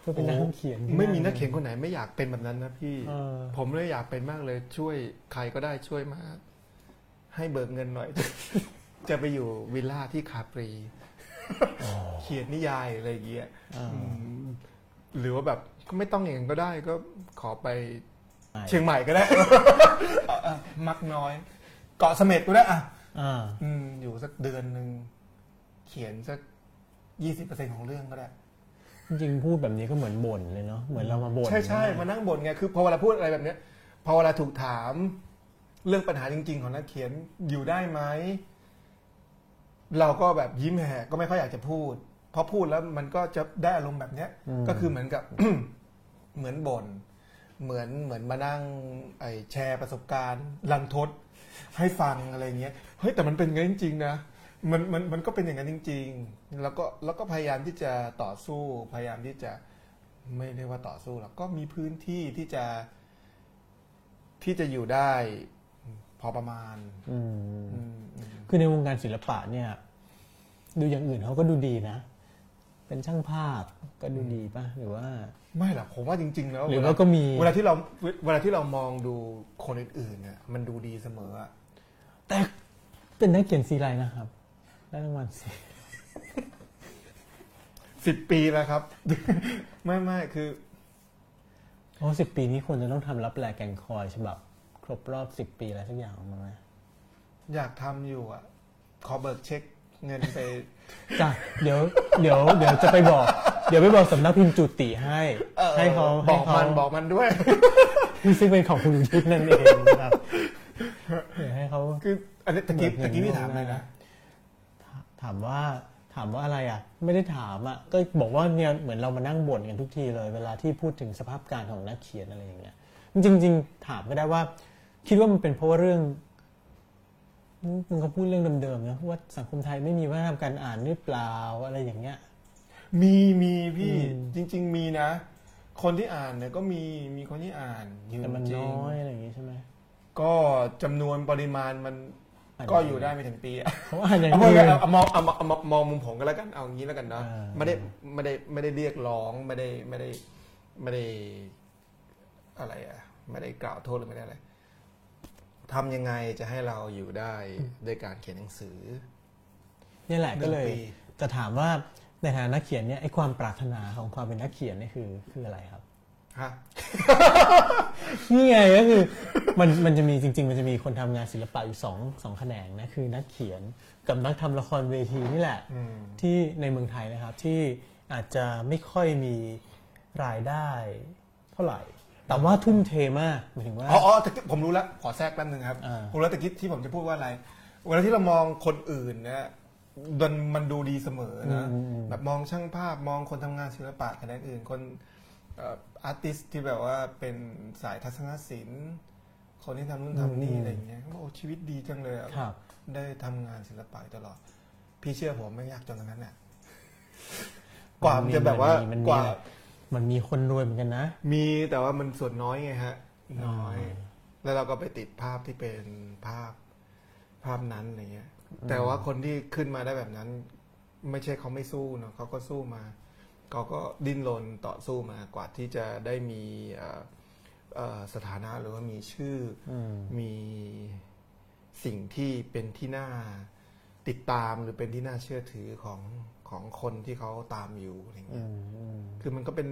เพื่อไปนั่งเขียนที่ไม่มีนั่นักเขียนคนไหนไม่อยากเป็นแบบนั้นนะพี่เออผมเลยอยากเป็นมากเลยช่วยใครก็ได้ช่วยมา ให้เบิกเงินหน่อย จะไปอยู่วิลล่าที่คาปรีเขียนนิยายอะไรอย่างเงี้ยอ่าอืม หรือว่าแบบก็ไม่ต้องอย่างนั้นก็ได้ก็ขอไปใช่เชียงใหม่ก็ได้เอาเอามักน้อย เกาะเสม็ดก็ได้อะอ่าอืมอยู่สักเดือนหนึ่งเขียนสักยี่สิบเปอร์เซ็นของเรื่องก็ได้ จริงๆพูดแบบนี้ก็เหมือนบ่นเลยเนาะเหมือนเรามาบ่นใช่ใช่มานั่งบ่นไงคือพอเวลาพูดอะไรแบบเนี้ย พอเวลาถูกถามเรื่องปัญหาจริง ๆ ของนักเขียนอยู่ได้ไหมเราก็แบบยิ้มแหกก็ไม่ค่อยอยากจะพูดเพราะพูดแล้วมันก็จะได้อารมณ์แบบเนี้ย ก็คือเหมือนกับเหมือนบ่นเหมือนเหมือนมานั่งไอแชร์ประสบการณ์ลันทดให้ฟังอะไรเงี้ยเฮ้ยแต่มันเป็นงั้นจริงๆนะมันมันมันก็เป็นอย่างนั้นจริง ๆ แล้วก็แล้วก็พยายามที่จะต่อสู้พยายามที่จะไม่เรียกว่าต่อสู้หรอกก็มีพื้นที่ที่จะที่จะอยู่ได้พอประมาณอืมอืมอืมคือในวงการศิลปะเนี่ย ดูอย่างอื่นเขาก็ดูดีนะ เป็นช่างภาพก็ดูดีป่ะหรือว่า ไม่หรอกผมว่าจริง ๆ แล้วหรือว่าก็มีเวลาที่เราเวลาที่เรามองดูคนอื่นๆเนี่ยมันดูดีเสมออะแต่เป็นนักเขียนซีไรส์นะครับได้รางวัลสิสิบปีแล้วครับ ไม่ไม่คือโอ้สิบปีนี้ควรจะต้องทำรับแลแกงคอยฉบับครบรอบสิบปีอะไรสักอย่างออกมาไหมอยากทำอยู่อะ ขอเบิกเช็ค เงินไปจ้ะเดี๋ยวเดี๋ยวเดี๋ยวจะไปบอก เดี๋ยวไปบอกสำนักพิมพ์จุติให้ ให้เขาบให้อกเขามันบอกมันด้วยซึ่งเป็นของคุณอุทิศนั่นเองนะครับเดี๋ยวให้เขาคืออันนี้ตะกี้เบิกเงินตะกี้พี่ล่วงถามเลยหน้านะถามว่าถามว่าอะไรอะ ไม่ได้ถามอะก็บอกว่าเนี่ยเหมือนเรามานั่งบ่นกันทุกทีเลย เวลาที่พูดถึงสภาพการของนักเขียนอะไรอย่างเงี้ยจริงๆจริงๆถามก็ได้ว่า คิดว่ามันเป็นเพราะว่าเรื่อง มึงก็พูดเรื่องเดิมๆนะว่าสังคมไทยไม่มีวัฒนธรรมการอ่านหรือเปล่าอะไรอย่างเงี้ย มีมีพี่อืมจริง ๆ มีนะ คนที่อ่านเนี่ยก็มีมีคนที่อ่านอยู่แต่มันจริงน้อยอะไรอย่างงี้ใช่ไหมก็จำนวนปริมาณมันอ่านก็อยู่ได้ไม่ถึงปีอะเขาอ่านอย่างเอาอื่นเอาเอามองเอามองเอามองมองมุมผมก็แล้วกันเอางี้แล้วกันเนาะอ่าไม่ได้ไม่ได้ไม่ได้เรียกร้องไม่ได้ไม่ได้ไม่ได้อะไรอะไม่ได้กล่าวโทษหรือไม่ได้อะไร ทำยังไงจะให้เราอยู่ได้ด้วยการเขียนหนังสือเนี่ยแหละก็เลยหนึ่งปีจะถามว่าในฐานะนักเขียนเนี่ยไอ้ความปรารถนาของความเป็นนักเขียนนี่คือคืออะไรครับฮะนี่ไงก็คือมันมันจะมีจริง ๆ มันจะมีคนทำงานศิลปะอยู่สองสองแขนงนะคือนักเขียนกับนักทำละครเวทีนี่แหละอืมที่ในเมืองไทยนะครับที่อาจจะไม่ค่อยมีรายได้เท่าไหร่ แต่ว่าทุ่มเทมากหมายถึงว่า อ๋ออ๋อตะกี้ผมรู้แล้วขอแทรกแป๊บนึงครับ อ่า ผมรู้แล้วตะกี้ที่ผมจะพูดว่าอะไร เวลาที่เรามองคนอื่นเนี่ยมันมันดูดีเสมอนะอืมอืมแบบมองช่างภาพมองคนทำงานศิลปะแขนงอื่น คนอาร์ติสที่แบบว่าเป็นสายทัศนศิลป์ คนที่ทำนู่นทำนี่อะไรอย่างเงี้ยเขาบอกโอ้ชีวิตดีจังเลยอะครับ ได้ทำงานศิลปะตลอด พี่เชื่อผมไม่ยากจนตรงนั้นแหละกว่ามันจะแบบว่ามันมีกว่า มันมี คนรวยเหมือนกันนะ มีแต่ว่ามันส่วนน้อยไงฮะ น้อยอ่าแล้วเราก็ไปติดภาพที่เป็นภาพภาพนั้นอะไรเงี้ย แต่ว่าคนที่ขึ้นมาได้แบบนั้น ไม่ใช่เขาไม่สู้เนาะเขาก็สู้มาเขาก็ดิ้นรนต่อสู้มากว่าที่จะได้มีเอ่อเอ่อสถานะหรือว่ามีชื่ออืมมีสิ่งที่เป็นที่น่าติดตามหรือเป็นที่น่าเชื่อถือของ ของคนที่เขาตามอยู่อะไรอืเงี้ยมอืมคือมันก็เป็น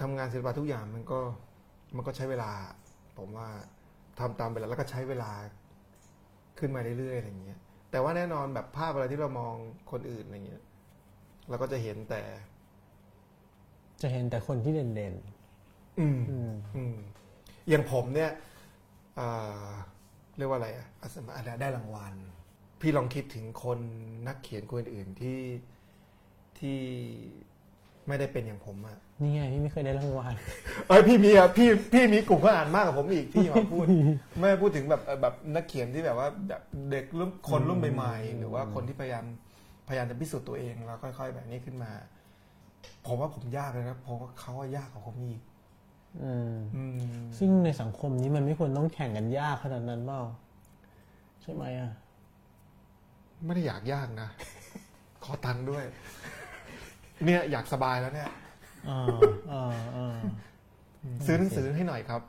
ทำงานศิลปะทุกอย่างมันก็มันก็ใช้เวลา ผมว่าทำตามเวลาแล้วก็ใช้เวลาขึ้นมาเรื่อยๆอะไรเงี้ย แต่ว่าแน่นอนแบบภาพอะไรที่เรามองคนอื่นอะไรเงี้ยเราก็จะเห็นแต่ จะเห็นแต่คนที่เด่นอืมๆอืมอืมอย่างผมเนี่ยเอ่อเรียกว่าอะไรอะอะสมมติอะได้รางวัล พี่ลองคิดถึงคนนักเขียนคนอื่นที่ ที่ไม่ได้เป็นอย่างผมอะนี่ไงพี่ไม่เคยได้รางวัลเอ้ยพี่มีอะพี่พี่มีกลุ่มเพื่อนอ่านมากกว่าผมอีกที่มาพูดไม่พูดถึงแบบเอ่อแบบนักเขียนที่แบบว่าแบบเด็กรุ่นคนรุ่นใหม่ๆหรือว่าคนที่พยายามพยายามจะพิสูจน์ตัวเองแล้วค่อย ๆ แบบนี้ขึ้นมา ผมว่าผมยากเลยนะผมว่าเขาว่ายากกว่าผมอีกอืมอืมซึ่งในสังคมนี้มันไม่ควรต้องแข่งกันยากขนาดนั้นเปล่าใช่ไหมอะ ไม่ได้อยากยากนะ ขอตังค์ด้วย เนี่ยอยากสบายแล้วเนี่ยอ่าอ่าอ่าซื้อหนังสือให้หน่อยครับ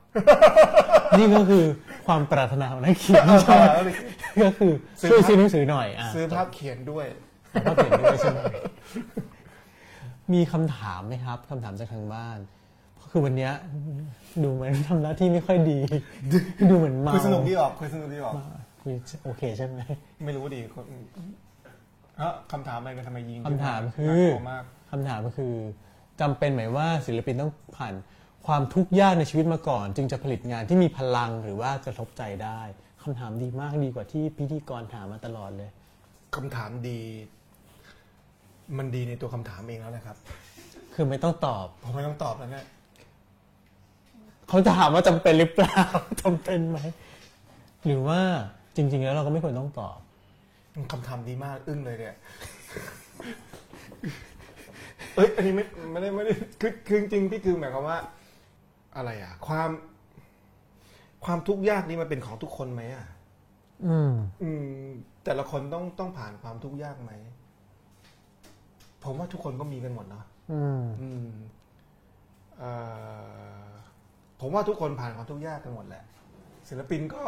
นี่ก็คือความปรารถนาของนักเขียนใช่ไหมก็คือซื้อช่วยซื้อหนังสือหน่อยอะซื้อภาพเขียนด้วยภาพเขียนด้วยใช่ไหมมีคำถามไหมครับคำถามจากทางบ้านคือวันเนี้ยดูเหมือนทำหน้าที่ไม่ค่อยดี ดูเหมือนเมาคุยสนุกดีออกคุยสนุกดีออกคุยโอเคใช่ไหมไม่รู้ดีคนเอ้อคำถามอะไรกันทำไมยิงคำถามคือน่ากลัวมาก คำถามก็คือจำเป็นไหมว่าศิลปินต้องผ่านความทุกข์ยากในชีวิตมาก่อน จึงจะผลิตงานที่มีพลังหรือว่ากระทบใจได้คำถามดีมากดีกว่าที่พิธีกรถามมาตลอดเลยคำถามดี มันดีในตัวคำถามเองแล้วนะครับ คือไม่ต้องตอบผมไม่ต้องตอบแล้วเนี่ยเขาจะถามว่าจำเป็นหรือเปล่าจำเป็นไหมหรือว่าจริง ๆ แล้วเราก็ไม่ควรต้องตอบคำถามดีมากอึ้งเลยเนี่ย เอ้ยอันนี้ไม่ไม่ได้ไม่ได้คือคือจริงๆพี่คือหมายความว่า อะไรอะ ความ ความทุกข์ยากนี่มันเป็นของทุกคนไหมอะ อืม อืม แต่ละคนต้องต้องผ่านความทุกข์ยากไหมผมว่าทุกคนก็มีกันหมดเนาะอืม อืมเอ่อผมว่าทุกคนผ่านความทุกข์ยากกันหมดแหละ ศิลปินก็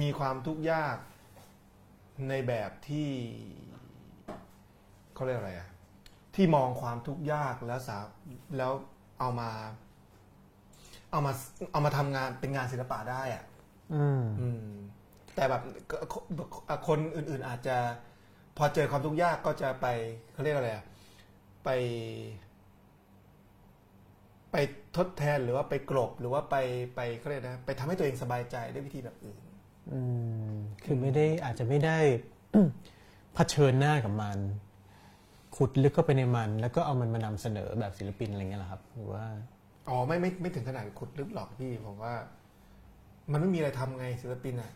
มีความทุกข์ยากในแบบที่เขาเรียกอะไรอะ ที่มองความทุกข์ยากแล้วสาแล้วเอามา เอามาเอามาทำงานเป็นงานศิลปะได้อะอืมอืมแต่แบบก็ก็คนอื่น ๆ อาจจะ พอเจอความทุกข์ยากก็จะไปเขาเรียกอะไรอะไป ไปทดแทนหรือว่าไปกลบหรือว่าไปไปเขาเรียกนะไปทำให้ตัวเองสบายใจด้วยวิธีแบบอื่นอืมคือไม่ได้อาจจะไม่ได้เผชิญหน้ากับมัน ขุดลึกเข้าไปในมัน แล้วก็เอามันมานำเสนอแบบศิลปินอะไรเงี้ยเหรอครับ หรือว่า อ๋อไม่ไม่ไม่ถึงขนาดขุดลึกหรอกพี่ผมว่า มันไม่มีอะไรทำไงศิลปินอะ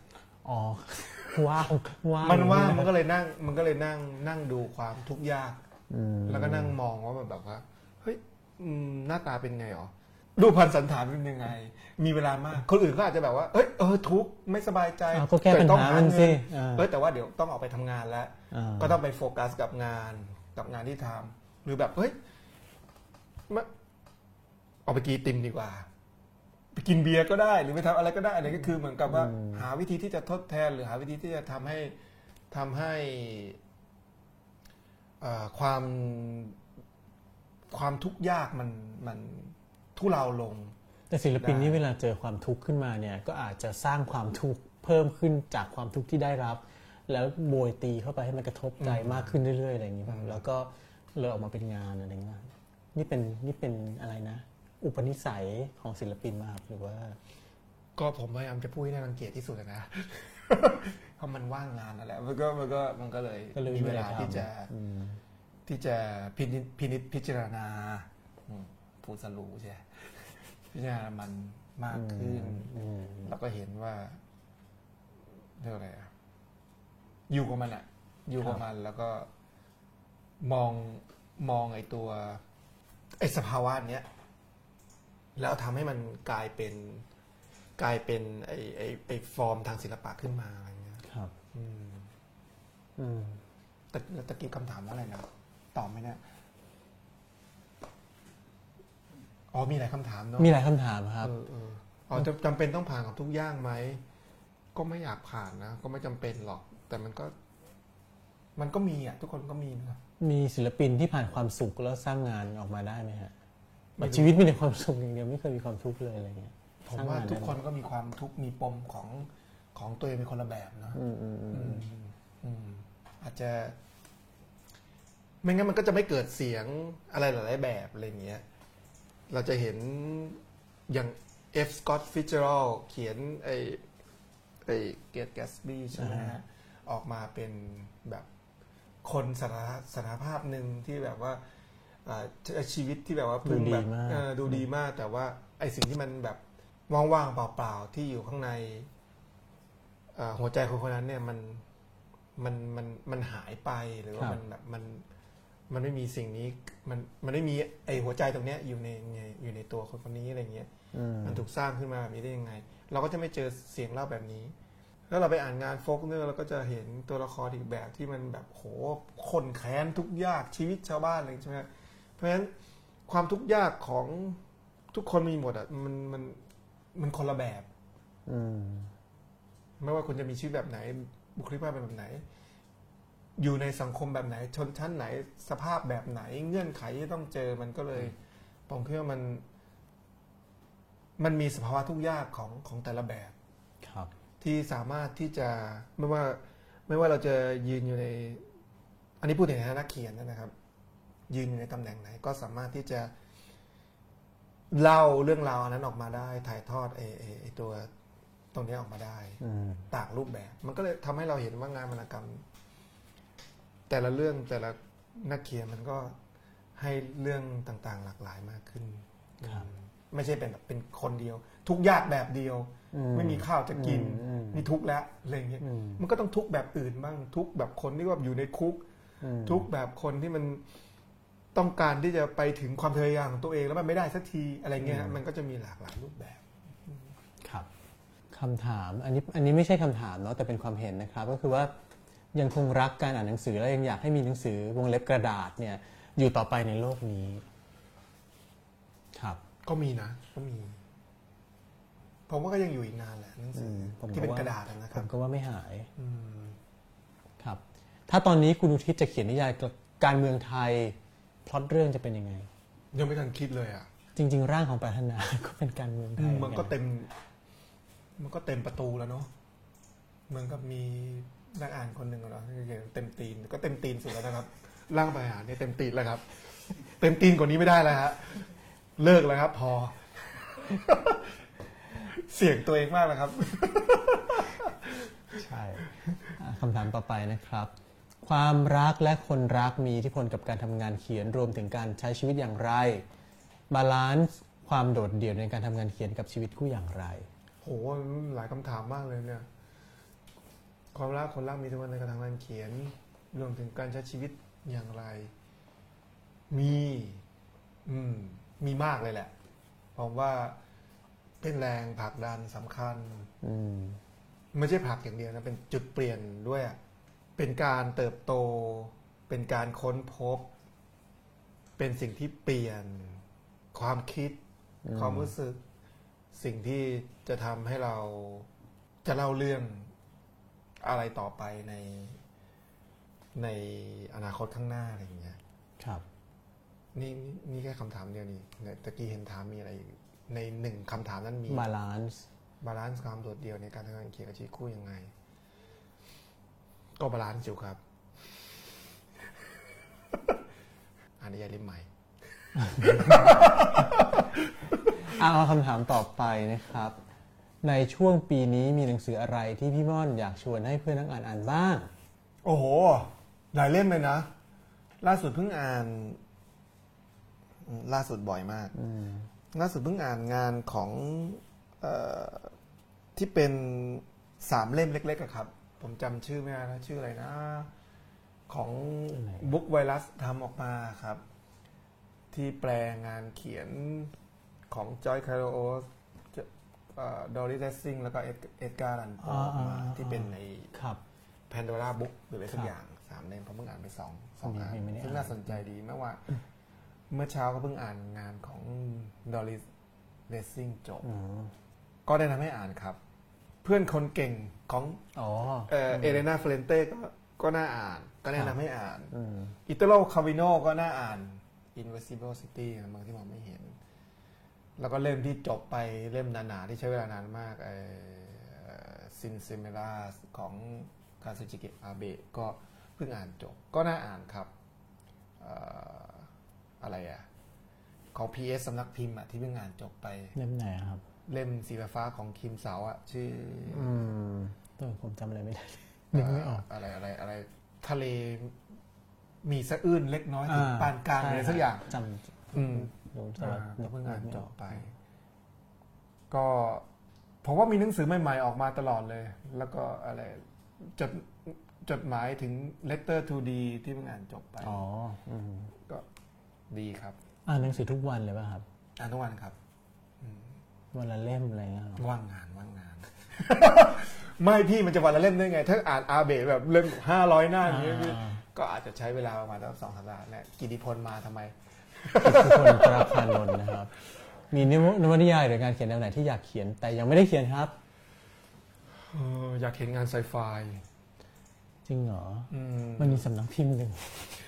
อ๋อว่างว่างมันว่างมันก็เลยนั่ง มันก็เลยนั่งนั่งดูความทุกข์ยากอืมแล้วก็นั่งมองว่ามันแบบว่าเฮ้ยอืมหน้าตาเป็นไงหรอรูปพันสันฐานเป็นยังไง มีเวลามาก คนอื่นก็อาจจะแบบว่า เอ้ย เออ ทุกข์ไม่สบายใจเอาก็แก้ปัญต่ต้องหามันสิเงิอ่าเอ้ยแต่ว่าเดี๋ยวต้องออกไปทำงานแล้วอ่าก็ต้องไปโฟกัสกับงาน กับงานที่ทำหรือแบบเฮ้ยมาออกไปกินไอติมดีกว่า ไปกินเบียร์ก็ได้ หรือไปทำอะไรก็ได้อะไรก็คือเหมือนกับว่าหาวิธีที่จะทดแทน หรือหาวิธีที่จะทำให้ทำให้เอ่อความความทุกข์ยากมันมันทุเลาลง แต่ศิลปินได้นี่เวลาเจอความทุกข์ขึ้นมาเนี่ย ก็อาจจะสร้างความทุกข์เพิ่มขึ้นจากความทุกข์ที่ได้รับ แล้วโบยตีเข้าไปให้มันกระทบใจมากขึ้นเรื่อยๆอะไรอย่างนี้ป่ะแล้วก็เลยออกมาเป็นงานอะไรอย่างเงี้ยนี่เป็นนี่เป็นอะไรนะ อุปนิสัยของศิลปินมากหรือว่า ก็ผมพยายามจะพูดให้น่ารังเกียจที่สุดอะนะเพราะมันว่างงานนั่นแหละมันก็มันก็มันก็เลยก็เลยมีเวลาไม่ได้ทำที่จะอืมที่จะพินิจพินิจพิจารณาอืมพูดสรู้ใช่ไหมพิจารณามันมากขึ้นอืมแล้วก็เห็นว่าเรียกอะไรอะ อยู่กับมันอะอยู่กับมันแล้วก็มองมองไอ้ตัวไอ้สภาวะเนี้ยแล้วทำให้มันกลายเป็นกลายเป็นไอ้ไอ้ไอ้ฟอร์มทางศิลปะขึ้นมาอะไรเงี้ย ครับ อืม อืมแต่ตะกี้คำถามว่าอะไรนะตอบไหมเนี่ยอ๋อมีหลายคำถามเนาะมีหลายคำถามครับเออเอออ๋อจะจำเป็นต้องผ่านกับทุกอย่างไหมก็ไม่อยากผ่านนะก็ไม่จำเป็นหรอก แต่มันก็มันก็มีอะทุกคนก็มีนะครับ มีศิลปินที่ผ่านความสุขแล้วสร้างงานออกมาได้ไหมฮะไม่แบบรู้ชีวิตมีแต่ความสุขอย่างเดียวไม่เคยมีความทุกข์เลยอะไรเงี้ยผมสร้างว่างานทุกได้ไหมคนก็มีความทุกข์มีปมของของตัวเองเป็นคนละแบบนะอืมอืมอืมอืมอืมอาจจะ ไม่งั้นมันก็จะไม่เกิดเสียงอะไรหลาย ๆ แบบอะไรอย่างเงี้ย เราจะเห็นอย่าง F. Scott Fitzgerald เขียนไอ้ไอ้ Get Gatsby ใช่ไหมฮะ ออกมาเป็นแบบคนสถาสถานภาพหนึ่งที่แบบว่าอ่าชีวิตที่แบบว่าเพิ่งแบบเออดูดีมาก แต่ว่าไอ้สิ่งที่มันแบบว่างๆเปล่าๆที่อยู่ข้างในเอ่อหัวใจคนคนนั้นเนี่ยมันมันมันมันหายไปหรือว่ามันแบบมันมันไม่มีสิ่งนี้มันมันไม่มีไอหัวใจตรงเนี้ยอยู่ในในอยู่ในตัวคนคนนี้อะไรเงี้ยอืมมันถูกสร้างขึ้นมาแบบนี้ได้ยังไง เราก็จะไม่เจอเสียงเล่าแบบนี้ แล้วเราไปอ่านงานโฟกเนอร์เราก็จะเห็นตัวละครอีกแบบที่มันแบบโหคนแค้นทุกข์ยากชีวิตชาวบ้านอะไรใช่ไหมเพราะฉะนั้นความทุกข์ยากของทุกคนมีหมดอะมันมันมันคนละแบบอืมไม่ว่าคุณจะมีชีวิตแบบไหน บุคลิกภาพเป็นแบบไหน อยู่ในสังคมแบบไหน ชนชั้นไหนสภาพแบบไหน เงื่อนไขที่ต้องเจอมันก็เลยผมคิดว่ามัน มันมีสภาวะทุกข์ยากของของแต่ละแบบครับ ที่สามารถที่จะไม่ว่าไม่ว่าเราจะยืนอยู่ใน อันนี้พูดถึงในฐานะนักเขียนนะครับ ยืนอยู่ในตำแหน่งไหน ก็สามารถที่จะเล่าเรื่องราวอันนั้นออกมาได้ ถ่ายทอดไอ้ไอ้ไอ้ตัวตรงนี้ออกมาได้อืมต่างรูปแบบ มันก็เลยทำให้เราเห็นว่างานวรรณกรรม แต่ละเรื่องแต่ละนักเขียนมันก็ให้เรื่องต่างๆ หลากหลายมากขึ้นครับอืมไม่ใช่เป็นแบบเป็นคนเดียว ทุกข์ยากแบบเดียวอืไม่มีข้าวจะกินอืมนี่ทุกข์แล้วอะไรเงี้ยอืมมันก็ต้องทุกข์แบบอื่นบ้างทุกข์แบบคนที่ว่าอยู่ในคุกอืมทุกข์แบบคนที่มันต้องการที่จะไปถึงความพยายามของตัวเองแล้วมันไม่ได้สักทีอะไรเงี้ยฮะมันก็จะมีหลากหลายรูปแบบครับคำถามอันนี้อันนี้ไม่ใช่คำถามเนาะแต่เป็นความเห็นนะครับ ก็คือว่ายังคงรักการอ่านหนังสือและยังอยากให้มีหนังสือวงเล็บกระดาษเนี่ย อยู่ต่อไปในโลกนี้ ครับ ก็มีนะ ก็มี ผมว่าก็ยังอยู่อีกนานแหละหนังสือมผมที่เป็นว่กระดาษอะนะคผรับมก็ว่าไม่หายอืมครับ ถ้าตอนนี้คุณอุทิศจะเขียนนิยายการเมืองไทยพล็อตเรื่องจะเป็นยังไง ยังไม่ทันคิดเลยอะจริง ๆ ร่างของปรารถนาก็เป็นการเมืองไทยมันก็เต็ม มันก็เต็มประตูแล้วเนาะเหมือนกับมีนักอ่านคนหนึ่งอะเนาะที่เขียนเต็มตีนก็เต็มตีนสุดแล้วนะครับ ร่างปรารถนาเนี่ยเต็มตีนแล้วครับ เต็มตีนกว่านี้ไม่ได้แล้วฮะเลิกแล้วครับ พอ เสียงตัวเองมากนะครับ ใช่อะคำถามต่อไปนะครับ ความรักและคนรักมีอิทธิพลกับการทำงานเขียนรวมถึงการใช้ชีวิตอย่างไร balance ความโดดเดี่ยวในการทำงานเขียนกับชีวิตคู่อย่างไร โหหลายคำถามมากเลยเนี่ย ความรักคนรักมีทุกวันในการทำงานเขียน รวมถึงการใช้ชีวิตอย่างไร มี อืม มีมากเลยแหละผมว่า เป็นแรงผลักดันสำคัญ อืมไม่ใช่ผลักอย่างเดียวนะ เป็นจุดเปลี่ยนด้วยอะเป็นการเติบโต เป็นการค้นพบ เป็นสิ่งที่เปลี่ยน ความคิดอืมความรู้สึก สิ่งที่จะทำให้เราจะเล่าเรื่องอะไรต่อไปในในอนาคตข้างหน้าอะไรอย่างเงี้ย ครับ นี่นี่นี่แค่คำถามเดียวนี่เนี่ยตะกี้เห็นถามมีอะไรอีก ในหนึ่งคำถามนั้นมี balance balance ความโดดเดี่ยวในการทำงานเขียนกับชีวิตคู่ยังไง ก็ balance อยู่ครับอันนี้ยายเล่มใหม่เอาคำถามต่อไปนะครับ ในช่วงปีนี้มีหนังสืออะไรที่พี่ม่อนอยากชวนให้เพื่อนนักอ่านอ่านบ้าง โอ้โหหลายเล่มเลยนะ ล่าสุดเพิ่งอ่านอืมล่าสุดบ่อยมากอืม ล่าสุดเพิ่งอ่านงานของเออที่เป็นสามเล่มเล็กๆอะครับ ผมจำชื่อไม่ได้แล้วชื่ออะไรนะ ของบุ๊กไวรัสทำออกมาครับ ที่แปลงานเขียนของจอยคาร์โอสดอริสเดซิงแล้วก็เอ็ดการ์ลันโปออกมาที่เป็นในครับแพนโดราบุ๊กหรืออะไรสัครักบอย่างสามเล่มผมเพิ่งอ่านไปสองสองอัอันนนี้ไม่ได้ซึ่งอ่านน่าสนใจดีเมื่อว่า เมื่อเช้าก็เพิ่งอ่านงานของดอริสเดซิงจบอืมก็ได้ทำให้อ่านครับ เพื่อนคนเก่งของอ๋อเออเอเลนาเฟอร์รานเต้ก็ก็น่าอ่าน ก็แนะนำให้อ่านอืมอิตาโลคัลวิโนก็น่าอ่าน Invisible City เมืองที่มองไม่เห็น แล้วก็เล่มที่จบไปเล่มหนาๆที่ใช้เวลานานมากซินเซมิลญ่าของคาซึชิเงะอาเบะก็เพิ่งอ่านจบ ก็น่าอ่านครับเอ่ออะไรอะของ PS สำนักพิมพ์อะที่เพิ่งอ่านจบไป เล่มไหนอะครับ เล่มสีฟ้าๆของคิมเสาอะชื่อ อืมตัวผมจำอะไรไม่ได้นึกไม่ออกเอะไรอะไรอะไร ทะเลมีสะอื้นเล็กน้อยถึงอ่ปานกลางใช่อะไรสักอย่างจอืมำรู้แต่อ่าว่าก็เพิ่งอ่านไม่จอบอกไป ก็ผมว่ามีหนังสือใหม่ๆออกมาตลอดเลย แล้วก็อะไรจดจดหมายถึง letter to D ที่เพิ่งอ่านจบไป อ๋ออืมก็ ดีครับ อ่านหนังสือทุกวันเลยป่ะครับ อ่านทุกวันครับวันละเล่มอะไรเงี้ยเหรอว่างงานว่างงาน ไม่พี่มันจะวันละเล่มได้ไง ถ้าอ่านอาเบะแบบเล่มห้าร้อยหน้าอย่างเงี้ยพี่อ่าก็อาจจะใช้เวลาประมาณสักสองสัปดาห์แหละกิติพลมาทำไมทุกคนกราบพานนท์นะครับ มีนวนวนิยายหรือการเขียนแนวไหนที่อยากเขียนแต่ยังไม่ได้เขียนครับเอออยากเห็นงานไซไฟจริงเหรออืมมันมีสำนักพิมพ์หนึ่ง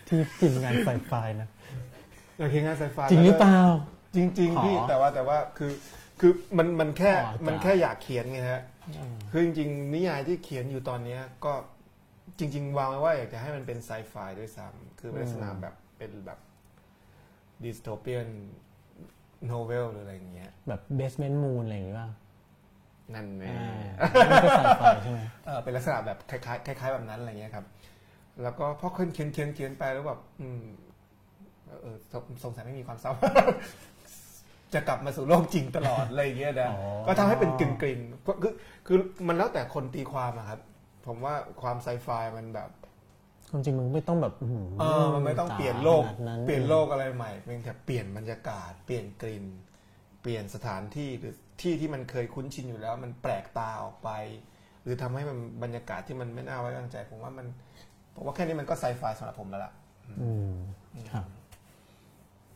ที่พิมพ์งานไฟไฟนะ อยากเห็นงานไซไฟจริงหรือเปล่า จริงขอๆพี่ แต่ว่าแต่ว่าคือ คือมันมันแค่ขอจ้ะ มันแค่อยากเขียนไงฮะ คือจริง ๆ นิยายที่เขียนอยู่ตอนเนี้ยก็จริง ๆ วางไว้ว่าอยากจะให้มันเป็นไซไฟด้วยซ้ำคือเป็นลักษณะแบบเป็นแบบ dystopian novel หรืออะไรอย่างเงี้ย แบบ Basement Moon อะไรอย่างงี้ป่ะนั่นแน่อ่านั่นก็ไฟไฟใช่ไหม เออเป็นลักษณะแบบคล้ายๆคล้ายๆแบบนั้นอะไรเงี้ยครับ แล้วก็พอเขียนเขียนเขียนเขียนไปแล้วแบบอืม เออสงสงสัยไม่มีความเศร้าจะกลับมาสู่โลกจริงตลอดอะไรอย่างเงี้ยนะอ๋อก็ทำให้เป็นกลิ่นกลิ่นๆก็คือคือมันแล้วแต่คนตีความอะครับ ผมว่าความไซไฟมันแบบความจริงมึงไม่ต้องแบบอื้อหืเออมันไม่ต้องเปลี่ยนโลกขนาดนั้นเปลี่ยนโลกอะไรใหม่เพียงแต่เปลี่ยนบรรยากาศ เปลี่ยนกลิ่น เปลี่ยนสถานที่หรือที่ที่มันเคยคุ้นชินอยู่แล้ว มันแปลกตาออกไป หรือทำให้มันบรรยากาศที่มันไม่น่าไว้วางใจ ผมว่ามันผมว่าแค่นี้มันก็ไซไฟสำหรับผมแล้วล่ะ อืมครับ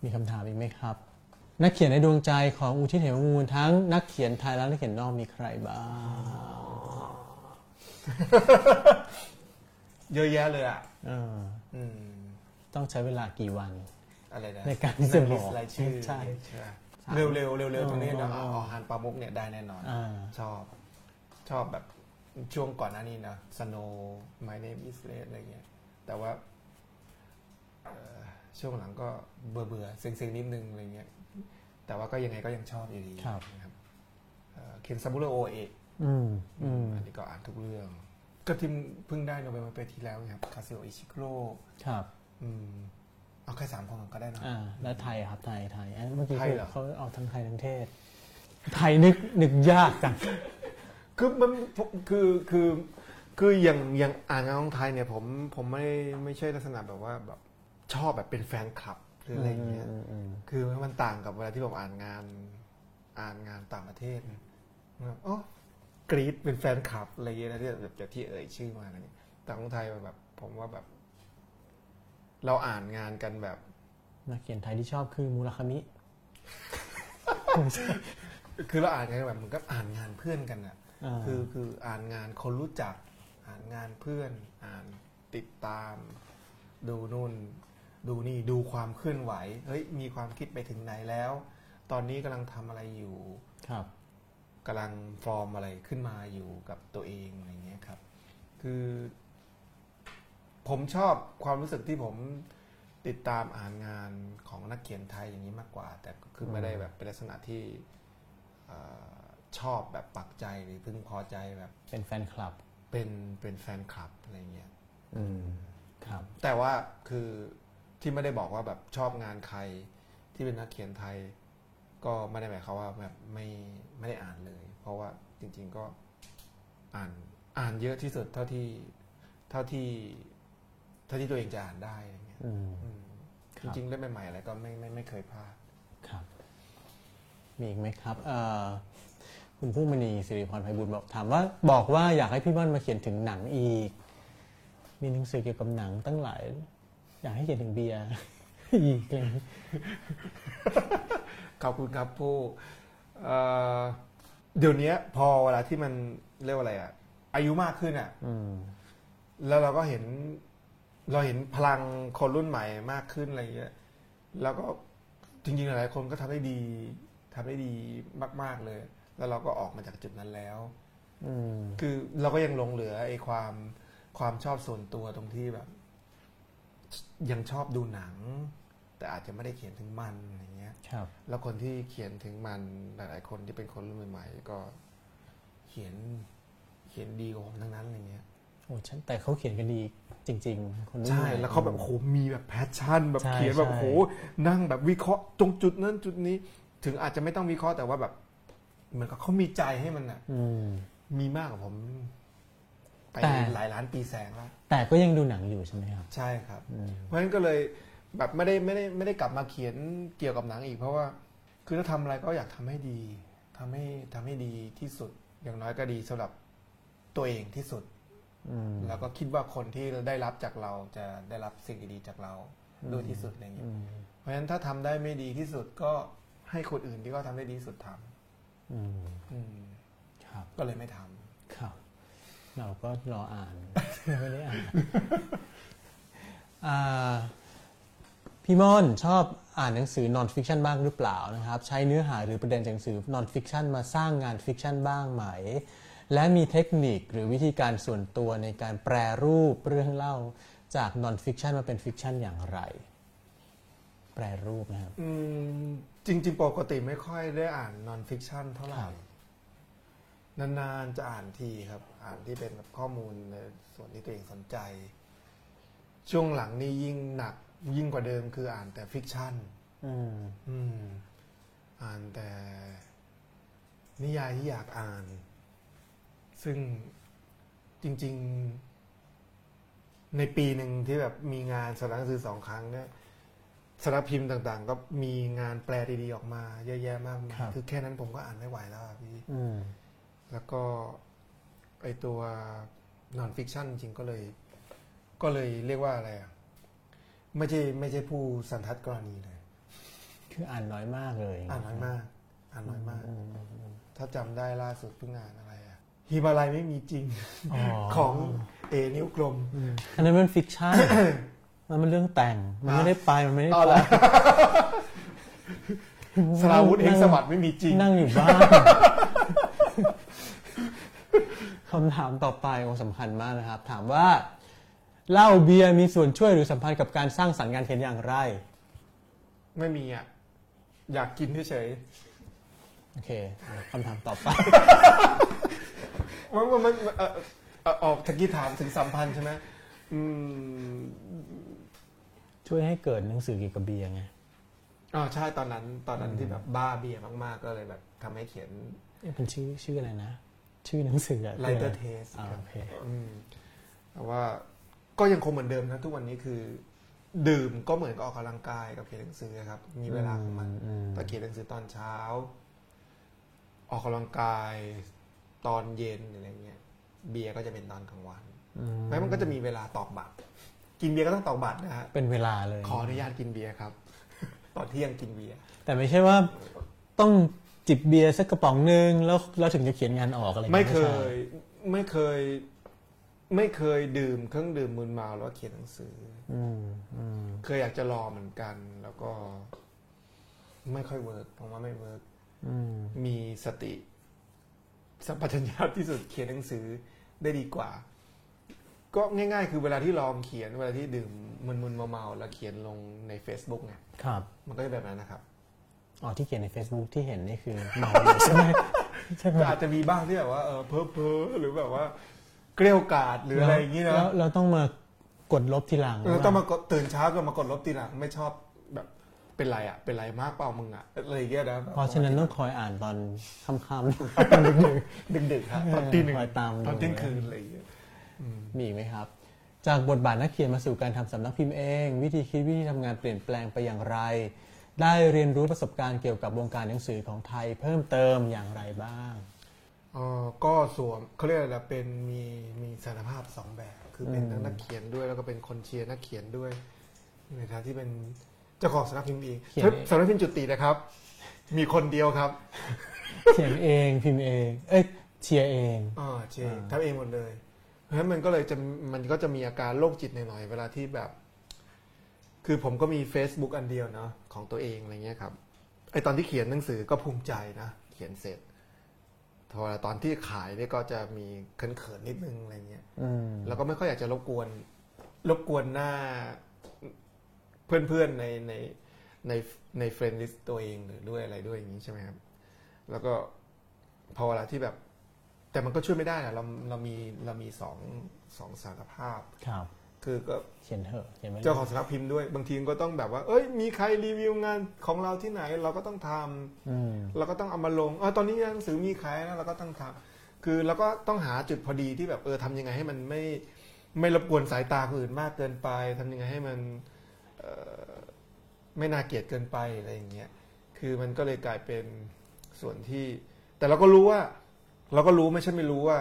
มีคำถามอีกไหมครับ นักเขียนในดวงใจของอุทิศเหมมูลทั้งนักเขียนไทยและนักเขียนนอกมีใครบ้างเยอะแยะเลยอะเอออืมต้องใช้เวลากี่วัน อะไรนะในการที่จะบอกลิสต์รายชื่อใช่ใช่ เร็วเร็วเร็วเร็วๆตรงนี้นะอ๋อเอาอาหารปลามุกเนี่ยได้แน่นอนอ่า ชอบ ชอบแบบช่วงก่อนหน้านี้นะ Snow My Name is Red อะไรเงี้ย แต่ว่าเอ่อ ช่วงหลังก็เบื่อเบื่อๆเซ็งๆนิดนึงอะไรเงี้ยแต่ว่าก็ยังไงก็ยังชอบอยู่ดีครับนะครับเคนซาบุโรโอเอะอืมอืมอันนี้ก็อ่านทุกเรื่อง ก็ที่เพิ่งได้โนเบลมาปีที่แล้วไงครับคาซึโอะอิชิงุโระครับ อืมเอาแค่สามคนก็ได้นะอ่าแล้วไทยครับไทยไทยอันเมื่อกี้ไทยคือเหรอเขาเอาทั้งไทยทั้งเทศ ไทยนึกนึกยากจังคือมันคือคือคืออย่างอย่างอ่านงานของไทยเนี่ยผมผมไม่ไม่ใช่ลักษณะแบบว่าแบบ ชอบแบบเป็นแฟนคลับหรืออะไรอย่างเงี้ยอืมอืมคือมันต่างกับเวลาที่ผมอ่านงานอ่านงานต่างประเทศแบบอ๋อกรีดเป็นแฟนคลับอะไรอย่างเงี้ยนะที่แบบจากที่เอ่ยชื่อมาอะไรเงี้ยแต่ของไทยมันแบบ ผมว่าแบบ เราอ่านงานกันแบบนักเขียนไทยที่ชอบคือมูราคามิคือเราอ่านกันแบบเหมือนกับอ่านงานเพื่อนกันอะอ่าคือคืออ่านงานคนรู้จัก อ่านงานเพื่อน อ่านติดตาม ดูนู่น ดูนี่ดูความเคลื่อนไหวเฮ้ยมีความคิดไปถึงไหนแล้ว ตอนนี้กำลังทำอะไรอยู่ครับกำลังฟอร์มอะไรขึ้นมาอยู่กับตัวเองอะไรเงี้ยครับ คือ ผมชอบความรู้สึกที่ผมติดตามอ่านงานของนักเขียนไทยอย่างนี้มากกว่า แต่ก็คือไม่ได้แบบเป็นลักษณะที่เอ่อชอบแบบปักใจหรือพึงพอใจแบบ เป็นแฟนคลับ เป็นเป็นแฟนคลับอะไรเงี้ยอืมครับ แต่ว่าคือ ที่ไม่ได้บอกว่าแบบชอบงานใคร ที่เป็นนักเขียนไทย ก็ไม่ได้หมายความว่าแบบไม่ไม่ได้อ่านเลย เพราะว่าจริง ๆก็อ่านอ่านเยอะที่สุดเท่าที่เท่าที่เท่าที่ตัวเองจะอ่านได้อะไรเงี้ยอืมอืมคจรับริงๆเล่มใหม่ๆอะไรก็ไม่ไม่ไม่เคยพลาดครับ มีอีกไหมครับเอ่อคุณผู้มณีสิริพรไพบุญบอกถามว่าบอกว่าอยากให้พี่ม่อนมาเขียนถึงหนังอีก มีหนังสือเกี่ยวกับหนังตั้งหลาย อยากให้เขียนถึงเบียร์อีกเลยขอบคุณครับผู้เอ่อเดี๋ยวนี้พอเวลาที่มันเรียกว่าอะไรอะอายุมากขึ้นอะอืมแล้วเราก็เห็น เราเห็นพลังคนรุ่นใหม่มากขึ้นอะไรเงี้ยแล้วก็จริงๆหลายๆคนก็ทำได้ดีทำได้ดีมาก ๆเลย แล้วเราก็ออกมาจากจุดนั้นแล้วอืมคือเราก็ยังหลงเหลือไอ้ความความชอบส่วนตัวตรงที่แบบ ยังชอบดูหนัง แต่อาจจะไม่ได้เขียนถึงมันอะไรเงี้ยครับ แล้วคนที่เขียนถึงมันหลาย ๆ คนที่เป็นคนรุ่นใหม่ๆก็เขียนเขียนดีกว่าผมทั้งนั้นอะไรเงี้ยโอ้ฉันแต่เขาเขียนกันดีจริง ๆ คนรุ่นใช่ใหม่แล้วเขาแบบโอ้โหมีแบบแพชชั่น แบบใช่เขียนแบบใช่โอ้โหนั่งแบบวิเคราะห์ตรงจุดนั้นจุดนี้ ถึงอาจจะไม่ต้องวิเคราะห์แต่ว่าแบบเหมือนกับเขามีใจให้มันอะอืมมีมากกว่าผม ไปแต่หลายล้านปีแสงแล้ว แต่ก็ยังดูหนังอยู่ใช่ไหมครับ ใช่ครับอืมเพราะฉะนั้นก็เลยแบบไม่ได้ไม่ได้ไม่ได้กลับมาเขียนเกี่ยวกับหนังอีก เพราะว่าคือถ้าทำอะไรก็อยากทำให้ดีทำให้ทำให้ดีที่สุด อย่างน้อยก็ดีสำหรับตัวเองที่สุดอืมแล้วก็คิดว่าคนที่ได้รับจากเราจะได้รับสิ่งดีๆจากเราด้วยที่สุดอะไรเงี้ยอืมเพราะฉะนั้นถ้าทำได้ไม่ดีที่สุดก็ให้คนอื่นที่เขาทำได้ดีที่สุดทำอืมอืมครับก็เลยไม่ทำครับ เราก็รออ่านไม่ได้อ่านอ่าพี่ม่อนชอบอ่านหนังสือ non-fiction บ้างหรือเปล่านะครับ ใช้เนื้อหาหรือประเด็นจากหนังสือ non-fiction มาสร้างงาน fiction บ้างไหม และมีเทคนิคหรือวิธีการส่วนตัวในการแปรรูปเรื่องเล่าจาก nonfiction มาเป็น fiction อย่างไร แปรรูปนะครับอืมจริง ๆ ปกติไม่ค่อยได้อ่าน nonfiction เท่าไหร่ครับนานๆจะอ่านทีครับอ่านที่เป็นแบบข้อมูลในส่วนที่ตัวเองสนใจ ช่วงหลังนี่ยิ่งหนักยิ่งกว่าเดิมคืออ่านแต่ fiction อืมอืมอ่านแต่นิยายที่อยากอ่าน ซึ่งจริง ๆ ในปีหนึ่งที่แบบมีงานสำนักหนังสือสองครั้งเนี่ยสำนักพิมพ์ต่าง ๆ ก็มีงานแปลดีๆออกมา เยอะแยะมากมายครับคือแค่นั้นผมก็อ่านไม่ไหวแล้วอะพี่อืมแล้วก็ ไอตัวนอนฟิกชันจริงๆก็เลย ก็เลยเรียกว่าอะไรอะไม่ใช่ไม่ใช่ผู้สันทัดกรณีเลย คืออ่านน้อยมากเลยอ่านน้อยมาก อ่านน้อยมากอืมอืมอืมถ้าจำได้ล่าสุดเพิ่งอ่านอะไรอะฮิมาลัยไม่มีจริงอ๋อของเอ่อนิ้วกลมอันนั้นมัน fiction มันเป็นเรื่องแต่ง มันไม่ได้ไปมันไม่ได้เอาไปละสราวุธเฮ้งสวัสดิ์ไม่มีจริง นั่งอยู่บ้าน คำถามต่อไปโอ้สำคัญมากนะครับ ถามว่าเหล้าเบียร์มีส่วนช่วยหรือสัมพันธ์กับการสร้างสรรค์งานเขียนอย่างไร ไม่มีอะ อยากกินเฉยโอเคคำถามต่อไป ๆมันมันมันเอ่อเอ่อออกตะกี้ถามถึงสัมพันธ์ใช่ไหมอืมช่วยให้เกิดหนังสือเกี่ยวกับเบียร์ไงอ๋อใช่ตอนนั้น ตอนนั้นที่แบบบ้าเบียร์มาก ๆ ก็เลยแบบทำให้เขียน เอ๊ะเป็นชื่อชื่ออะไรนะ ชื่อหนังสืออะ Lighter Taste อ่าครับโอเคอืมแต่ว่าก็ยังคงเหมือนเดิมนะ ทุกวันนี้คือ ดื่มก็เหมือนกับออกกำลังกายกับเขียนหนังสือครับ มีเวลาของมันอืมแต่เขียนหนังสือตอนเช้า ออกกำลังกายตอนเย็นอะไรเงี้ย เบียร์ก็จะเป็นตอนกลางวันอืมแล้วมันก็จะมีเวลาตอกบัตรกินเบียร์ก็ต้องตอกบัตรนะฮะเป็นเวลาเลย ขออนุญาตกินเบียร์ครับ ตอนเที่ยงกินเบียร์แต่ไม่ใช่ว่าต้อง จิบเบียร์สักกระป๋องหนึ่งแล้วแล้วถึงจะเขียนงานออกอะไรอย่างไม่งี้เคใช่ยไม่เคย ไม่เคยดื่มเครื่องดื่มมึนเมาแล้วเขียนหนังสืออืมอืมเคยอยากจะรอเหมือนกัน แล้วก็ ไม่ค่อย work ผมว่าไม่ work อืมมีสติสัมปชัญญะที่สุดเขียนหนังสือได้ดีกว่า ก็ง่าย ๆ คือเวลาที่ลองเขียนเวลาที่ดื่มมึนๆเมาๆแล้วเขียนลงใน Facebook ไงครับมันก็จะแบบนั้นนะครับ อ๋อที่เขียนใน Facebook ที่เห็นนี่คือเมาอยู่ใช่ไหมใช่ไหมก็อาจจะมีบ้างที่แบบว่าเออเพ้อเพ้อๆหรือแบบว่าเกลียวกราดหรืออะไรอย่างนี้นะแล้วเราต้องมากดลบทีหลังเราต้องมากดตื่นเช้าก็มากดลบทีหลังไม่ชอบแบบเป็นไรอะเป็นไรมากเปล่ามึงอะอะไรอย่างเงี้ยนะเพราะฉะนั้นต้องคอยอ่านตอนค่ำๆตอนดึกดึกๆครับตอนตีหนึ่งคอยตามตอนเที่ยงดูคืนอะไรอย่างเงี้ยๆมีอีกไหมครับ จากบทบาทนักเขียนมาสู่การทำสำนักพิมพ์เอง วิธีคิดวิธีทำงานเปลี่ยนแปลงไปอย่างไร ได้เรียนรู้ประสบการณ์เกี่ยวกับวงการหนังสือของไทยเพิ่มเติมอย่างไรบ้างเออก็สวมเขาเรียกอะไรนะเป็นมีมีสารภาพสองแบบ คือเป็นอืมทั้งนักเขียนด้วยแล้วก็เป็นคนเชียร์นักเขียนด้วยในฐานะที่เป็นเจ้าของสำนักพิมพ์เองเขียนสำนักพิมพ์จุตินะครับ มีคนเดียวครับเขียนเองพิมพ์เอง เอ้ยเชียร์เองอ่าเจอ่าทำเองหมดเลย เพราะฉะนั้นมันก็เลยจะมันก็จะมีอาการโรคจิตหน่อยๆเวลาที่แบบ คือผมก็มี Facebook อันเดียวเนาะของตัวเองอะไรเงี้ยครับไอตอนที่เขียนหนังสือก็ภูมิใจนะ เขียนเสร็จพอตอนที่ขายเนี่ยก็จะมีเขินๆนิดนึงอะไรเงี้ยอืมแล้วก็ไม่ค่อยอยากจะรบกวน รบกวนหน้า เพื่อนๆในในในใน friend list ตัวเองหรือด้วยอะไรด้วยอย่างนี้ใช่ไหมครับ แล้วก็พอเวลาที่แบบ แต่มันก็ช่วยไม่ได้นะเราเรามีเรามีสองสองสารภาพครับ คือก็เขียนเถอะเขียนไม่เจ้าของสำนักพิมพ์ด้วย บางทีก็ต้องแบบว่า เอ้ย มีใครรีวิวงานของเราที่ไหน เราก็ต้องทำอืมเราก็ต้องเอามาลงเออตอนนี้หนังสือมีขายแล้วเราก็ต้องทำคือเราก็ต้องหาจุดพอดีที่แบบเออทำยังไงให้มันไม่ไม่รบกวนสายตาคนอื่นมากเกินไปทำยังไงให้มันเอ่อไม่น่าเกลียดเกินไปอะไรอย่างเงี้ยคือมันก็เลยกลายเป็นส่วนที่ แต่เราก็รู้ว่า เราก็รู้ไม่ใช่ไม่รู้ว่า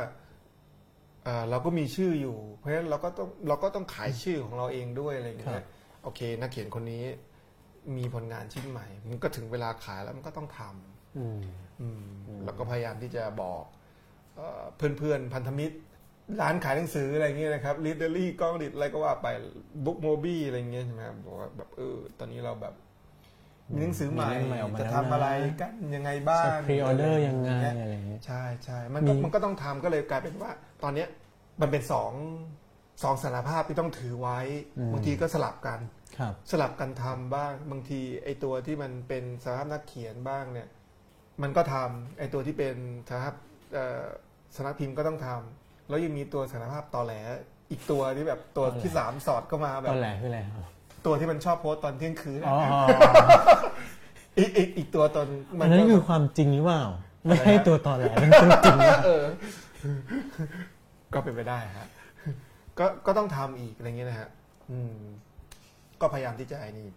เอ่อเราก็มีชื่ออยู่ เพราะฉะนั้นเราก็ต้องเราก็ต้องขายชื่อของเราเองด้วยอะไรอย่างเงี้ยโอเค นักเขียนคนนี้มีผลงานชิ้นใหม่ มันก็ถึงเวลาขายแล้วมันก็ต้องทำอืมอืมแล้วก็พยายามที่จะบอกเอ่อเพื่อนๆ พันธมิตร ร้านขายหนังสืออะไรเงี้ยนะครับลิเดอรี่กล้องดิดอะไรก็ว่าไปบุ๊กโมบี้อะไรเงี้ยใช่ไหมครับบอกว่าแบบเออตอนนี้เราแบบมี หนังสือใหม่มีเล่มใหม่ออกมาจะแล้วทำอะไรนะกันยังไงบ้างพรีออเดอร์ยังไงอะอะไรอย่างเงี้ยใช่ใช่มันก็มีมันก็ต้องทำก็เลยกลายเป็นว่า ตอนเนี้ยมันเป็นสองสองสารภาพที่ต้องถือไว้ บางทีก็สลับกันครับสลับกันทำบ้างบางทีไอตัวที่มันเป็นสารภาพนักเขียนบ้างเนี่ย มันก็ทำไอตัวที่เป็นสารภาพเอ่อสารพิมพ์ก็ต้องทำแล้วยังมีตัวสารภาพตอแหลอีกตัวที่แบบตัวตอแหลที่สามสอดเข้ามาแบตบอนแรกคืออะไรครับ ตัวที่มันชอบโพสต์ตอนเที่ยงคืนอ๋ออีกอีกอีกตัวตนมัอันนั้นก็คือความจริงหรือเปล่า ไม่ให้ตัวตอนแรกนั่นคือจริงนะเออก็เป็นไปได้ฮะก็ก็ต้องทำอีกอะไรเงี้ยนะฮะอืม ก็พยายามที่จะไอ้นี่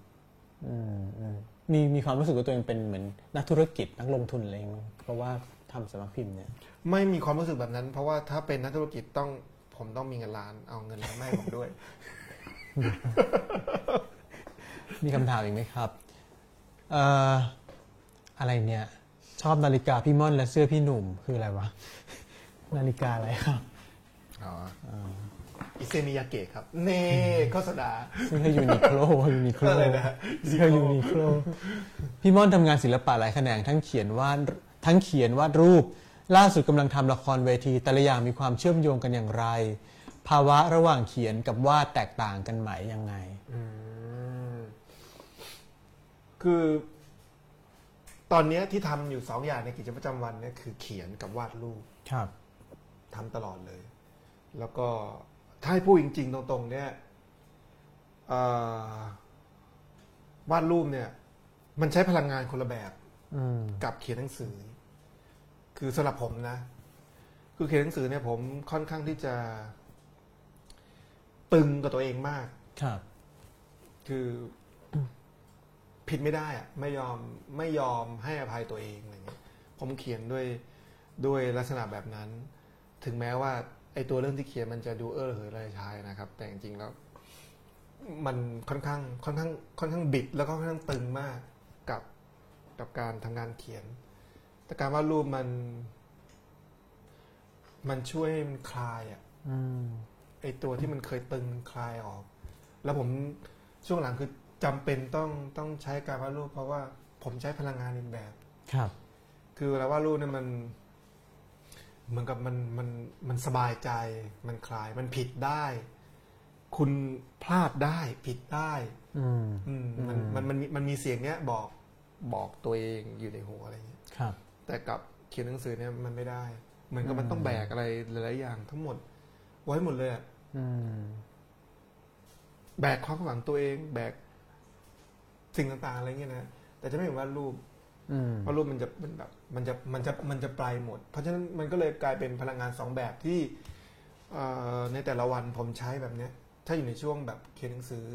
อืมอืมมีมีความรู้สึกว่าตัวเองเป็นเหมือนนักธุรกิจนักลงทุนอะไรอย่างเงี้ยเพราะว่าทำสำนักพิมพ์เนี่ย ไม่มีความรู้สึกแบบนั้น เพราะว่าถ้าเป็นนักธุรกิจต้องผมต้องมีเงินล้านเอาเงินล้านมาให้ผมด้วย มีคำถามอีกไหมครับเอ่ออะไรเนี่ย ชอบนาฬิกาพี่ม่อนและเสื้อพี่หนุ่มคืออะไรวะ นาฬิกาอะไรครับอ๋อ Issey Miyake ครับ เน่โฆษณาเสื้อ Uniqlo Uniqlo อะไรนะเสื้อ Uniqlo พี่ม่อนทำงานศิลปะหลายแขนงทั้งเขียนวาดทั้งเขียนวาดรูป ล่าสุดกำลังทำละครเวทีแต่ละอย่างมีความเชื่อมโยงกันอย่างไร ภาวะระหว่างเขียนกับวาดแตกต่างกันไหมยังไงอืมคือ ตอนเนี้ยที่ทำอยู่สองอย่างในกิจประจำวันเนี่ยคือเขียนกับวาดรูปครับทำตลอดเลย แล้วก็ถ้าให้พูดจริง ๆ ตรง ๆ เนี่ยเอ่อวาดรูปเนี่ย มันใช้พลังงานคนละแบบอืมกับเขียนหนังสือ คือสำหรับผมนะ คือเขียนหนังสือเนี่ยผมค่อนข้างที่จะ ตึงกับตัวเองมากครับ คือผิดไม่ได้อะไม่ยอมไม่ยอมให้อภัยตัวเองอะไรเงี้ยผมเขียนด้วยด้วยลักษณะแบบนั้น ถึงแม้ว่าไอตัวเรื่องที่เขียนมันจะดูเออระเหยระชายนะครับ แต่จริงๆแล้ว มันค่อนข้างค่อนข้างค่อนข้างบิด แล้วก็ค่อนข้างตึงมากกับกับการทำงานเขียน แต่การวาดรูปมัน มันช่วยให้มันคลายอะอืม ไอตัวที่มันเคยตึงคลายออก แล้วผมช่วงหลังคือจำเป็นต้องต้องใช้การวาดรูป เพราะว่าผมใช้พลังงานอีกแบบ ครับ คือเวลาวาดรูปเนี่ยมัน เหมือนกับมันมันมันสบายใจ มันคลาย มันผิดได้ คุณพลาดได้ ผิดได้ อืมอืมมันมันมันมีมันมีเสียงเนี้ยบอกบอกตัวเองอยู่ในหัวอะไรอย่างเงี้ยครับ แต่กับเขียนหนังสือเนี่ยมันไม่ได้ เหมือนกับมันต้องแบกอะไรหลายๆอย่างทั้งหมด ไว้หมดเลยอะอืม แบกความหวังตัวเอง แบกสิ่งต่างๆอะไรเงี้ยนะแต่จะไม่เห็นว่ารูปอืมเพราะรูปมันจะเป็นแบบ มันจะมันจะมันจะปลายหมด เพราะฉะนั้นมันก็เลยกลายเป็นพลังงานสองแบบที่เอ่อในแต่ละวันผมใช้แบบเนี้ย ถ้าอยู่ในช่วงแบบเขียนหนังสือ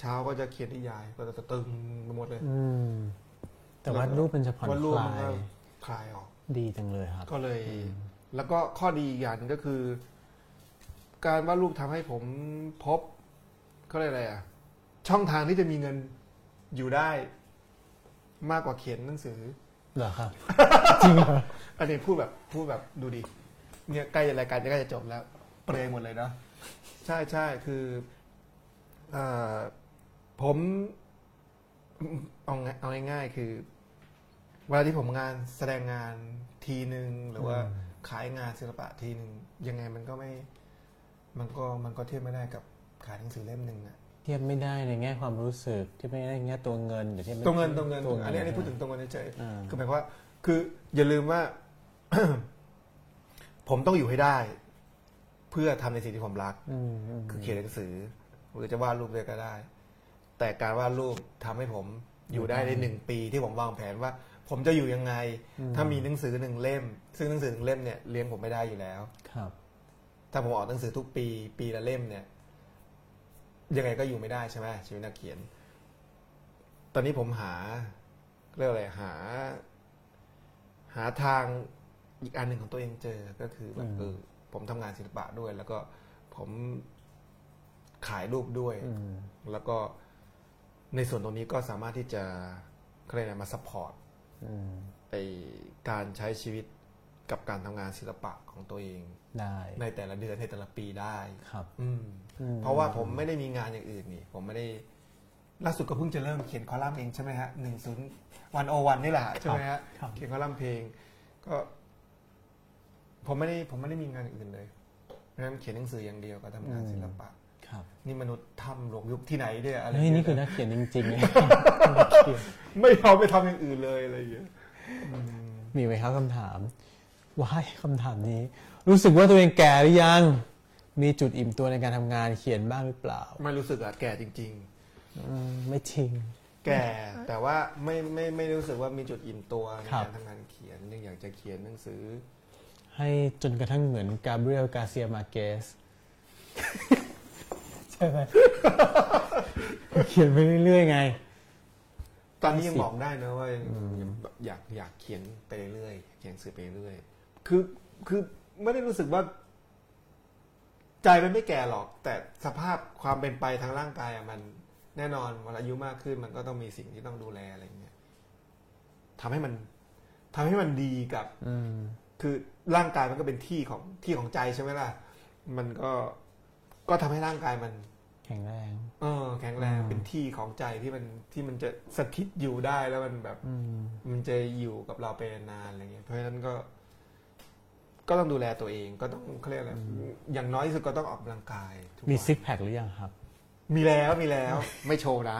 เช้าก็จะเขียนนิยายก็จะตึงไปหมดเลย อืมแต่ว่ารูปมันจะผ่อนวาดรูปคมันลาก็ยคลายออก ดีจังเลยครับ ก็เลย แล้วก็ข้อดีอีกอย่างหนึงก็คือ การวาดรูปทำให้ผมพบเขาเรียกอะไรอะ ช่องทางที่จะมีเงินอยู่ได้ มากกว่าเขียนหนังสือเหรอครับจริงเหรออันนี้พูดแบบพูดแบบดูดิเนี่ยใกล้รายการจะใกล้จะจบแล้ว เปรยหมดเลยเนาะใช่ใช่คือเออผมเอาง่ายเอาง่ายๆคือ เวลาที่ผมงานแสดงงานทีหนึ่งหรือว่าขายงานศิลปะทีหนึ่งยังไงมันก็ไม่ มันก็มันก็เทียบไม่ได้กับขายหนังสือเล่มหนึ่งอะเทียบไม่ได้ในแง่ความรู้สึกเทียบไม่ได้ในแง่ตัวเงินหรือเทียบไม่ตัวเงินตัวเงินตัวอันนี้อันนี้พูดถึงตัวเงินเฉยๆอ่าคือหมายความว่า คืออย่าลืมว่า ผมต้องอยู่ให้ได้ เพื่อทำในสิ่งที่ผมรักอืมอืมคือเขียนหนังสือหรือจะวาดรูปเลยก็ได้ แต่การวาดรูปทำให้ผมอยู่ได้ในหนึ่งปีที่ผมวางแผนว่า ผมจะอยู่ยังไง ถ้ามีหนังสือหนึ่งเล่ม ซึ่งหนังสือหนึ่งเล่มเนี่ยเลี้ยงผมไม่ได้อยู่แล้วครับ ถ้าผมออกหนังสือทุกปีปีละเล่มเนี่ย ยังไงก็อยู่ไม่ได้ใช่ไหมชีวิตนักเขียน ตอนนี้ผมหาเรียกอะไรหา หาทางอีกอันหนึ่งของตัวเองเจอก็คือแบบอืมเออผมทำงานศิลปะด้วย แล้วก็ผมขายรูปด้วยอืมแล้วก็ในส่วนตรงนี้ก็สามารถที่จะเขาเรียกอะไรมา support อืมไอการใช้ชีวิต กับการทำงานศิลปะของตัวเองได้ในแต่ละเดือนในแต่ละปีได้ครับอืมอืมเพราะว่าผมไม่ได้มีงานอย่างอื่นนี่ ผมไม่ได้ล่าสุดก็เพิ่งจะเริ่มเขียนคอลัมน์เองใช่ไหมฮะหนึ่งศูนย์วันโอวันนี่แหละใช่ไหมฮะครับเขียนคอลัมน์เพลง ก็ ผมไม่ได้ผมไม่ได้มีงานอื่นเลยเพราะฉะนั้นเขียนหนังสืออย่างเดียวก็ทำงานศิลปะครับนี่มนุษย์ทำหลงยุคที่ไหนเนี่ยอะไรเฮ้ยเยนี่คือนักเขียนจริงๆเลยนักเขียนไม่เอาไปทำอย่างอื่นเลยอะไรอย่างเงี้ยมีไหมครับคำถาม ว้ายคำถามนี้ รู้สึกว่าตัวเองแก่หรือยัง มีจุดอิ่มตัวในการทำงานเขียนบ้างหรือเปล่า ไม่รู้สึกอะแก่จริง อืมไม่จริง ๆ แก่แต่ว่าไม่ไม่ไม่รู้สึกว่ามีจุดอิ่มตัวในครับ การทำงานเขียนยังอยากจะเขียนหนังสือ ให้จนกระทั่งเหมือนกาเบรียลกาเซียมาเกสใช่ไหมเขียนไปเรื่อยๆไง ตอนนี้ยังบอกได้นะว่าแบบอยากอยากเขียนไปเรื่อยๆเขียนหนังสือไปเรื่อย คือคือไม่ได้รู้สึกว่า ใจมันไม่แก่หรอก แต่สภาพความเป็นไปทางร่างกายอะมันแน่นอนเวลาอายุมากขึ้นมันก็ต้องมีสิ่งที่ต้องดูแลอะไรอย่างเงี้ยทำให้มันทำให้มันดีกับ อืมคือร่างกายมันก็เป็นที่ของที่ของใจใช่ไหมล่ะ มันก็ก็ทำให้ร่างกายมัน แข็งแรง เออ แข็งแรงอืมเป็นที่ของใจที่มันที่มันจะสถิตอยู่ได้แล้วมันแบบ อืมมันจะอยู่กับเราไปนานๆอะไรเงี้ยเพราะฉะนั้นก็ ก็ต้องดูแลตัวเองก็ต้องเขาเรียกอะไรอย่างน้อยที่สุดก็ต้องออกกำลังกายทุกวันมีซิกแพคหรือยังครับ มีแล้วมีแล้วไม่โชว์นะ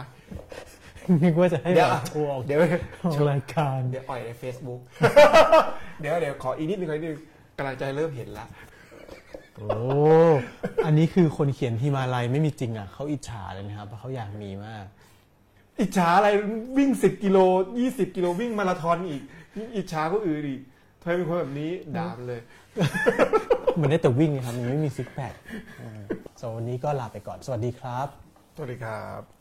นึกว่าจะให้เดี๋ยวแบบโชว์ออกเดี๋ยวออกรายการเดี๋ยวอ่อยใน Facebook เดี๋ยวเดี๋ยวขออีกนิดนึงขออีกนิดนึงกำลังใจเริ่มเห็นละโอ้อันนี้คือคนเขียนฮิมาลัยไม่มีจริงอะเขาอิจฉาเลยนะครับเพราะเขาอยากมีมาก อิจฉาอะไรวิ่งสิบกิโลยี่สิบกิโลวิ่งมาราธอนอีกยิ่งอิจฉาก็อื่นอีก ทำไมเป็นคนแบบนี้ด่ามันเลย มันได้แต่วิ่งนะครับ มันไม่มีซิกแพคอืมสำหรับวันนี้ก็ลาไปก่อน สวัสดีครับ สวัสดีครับ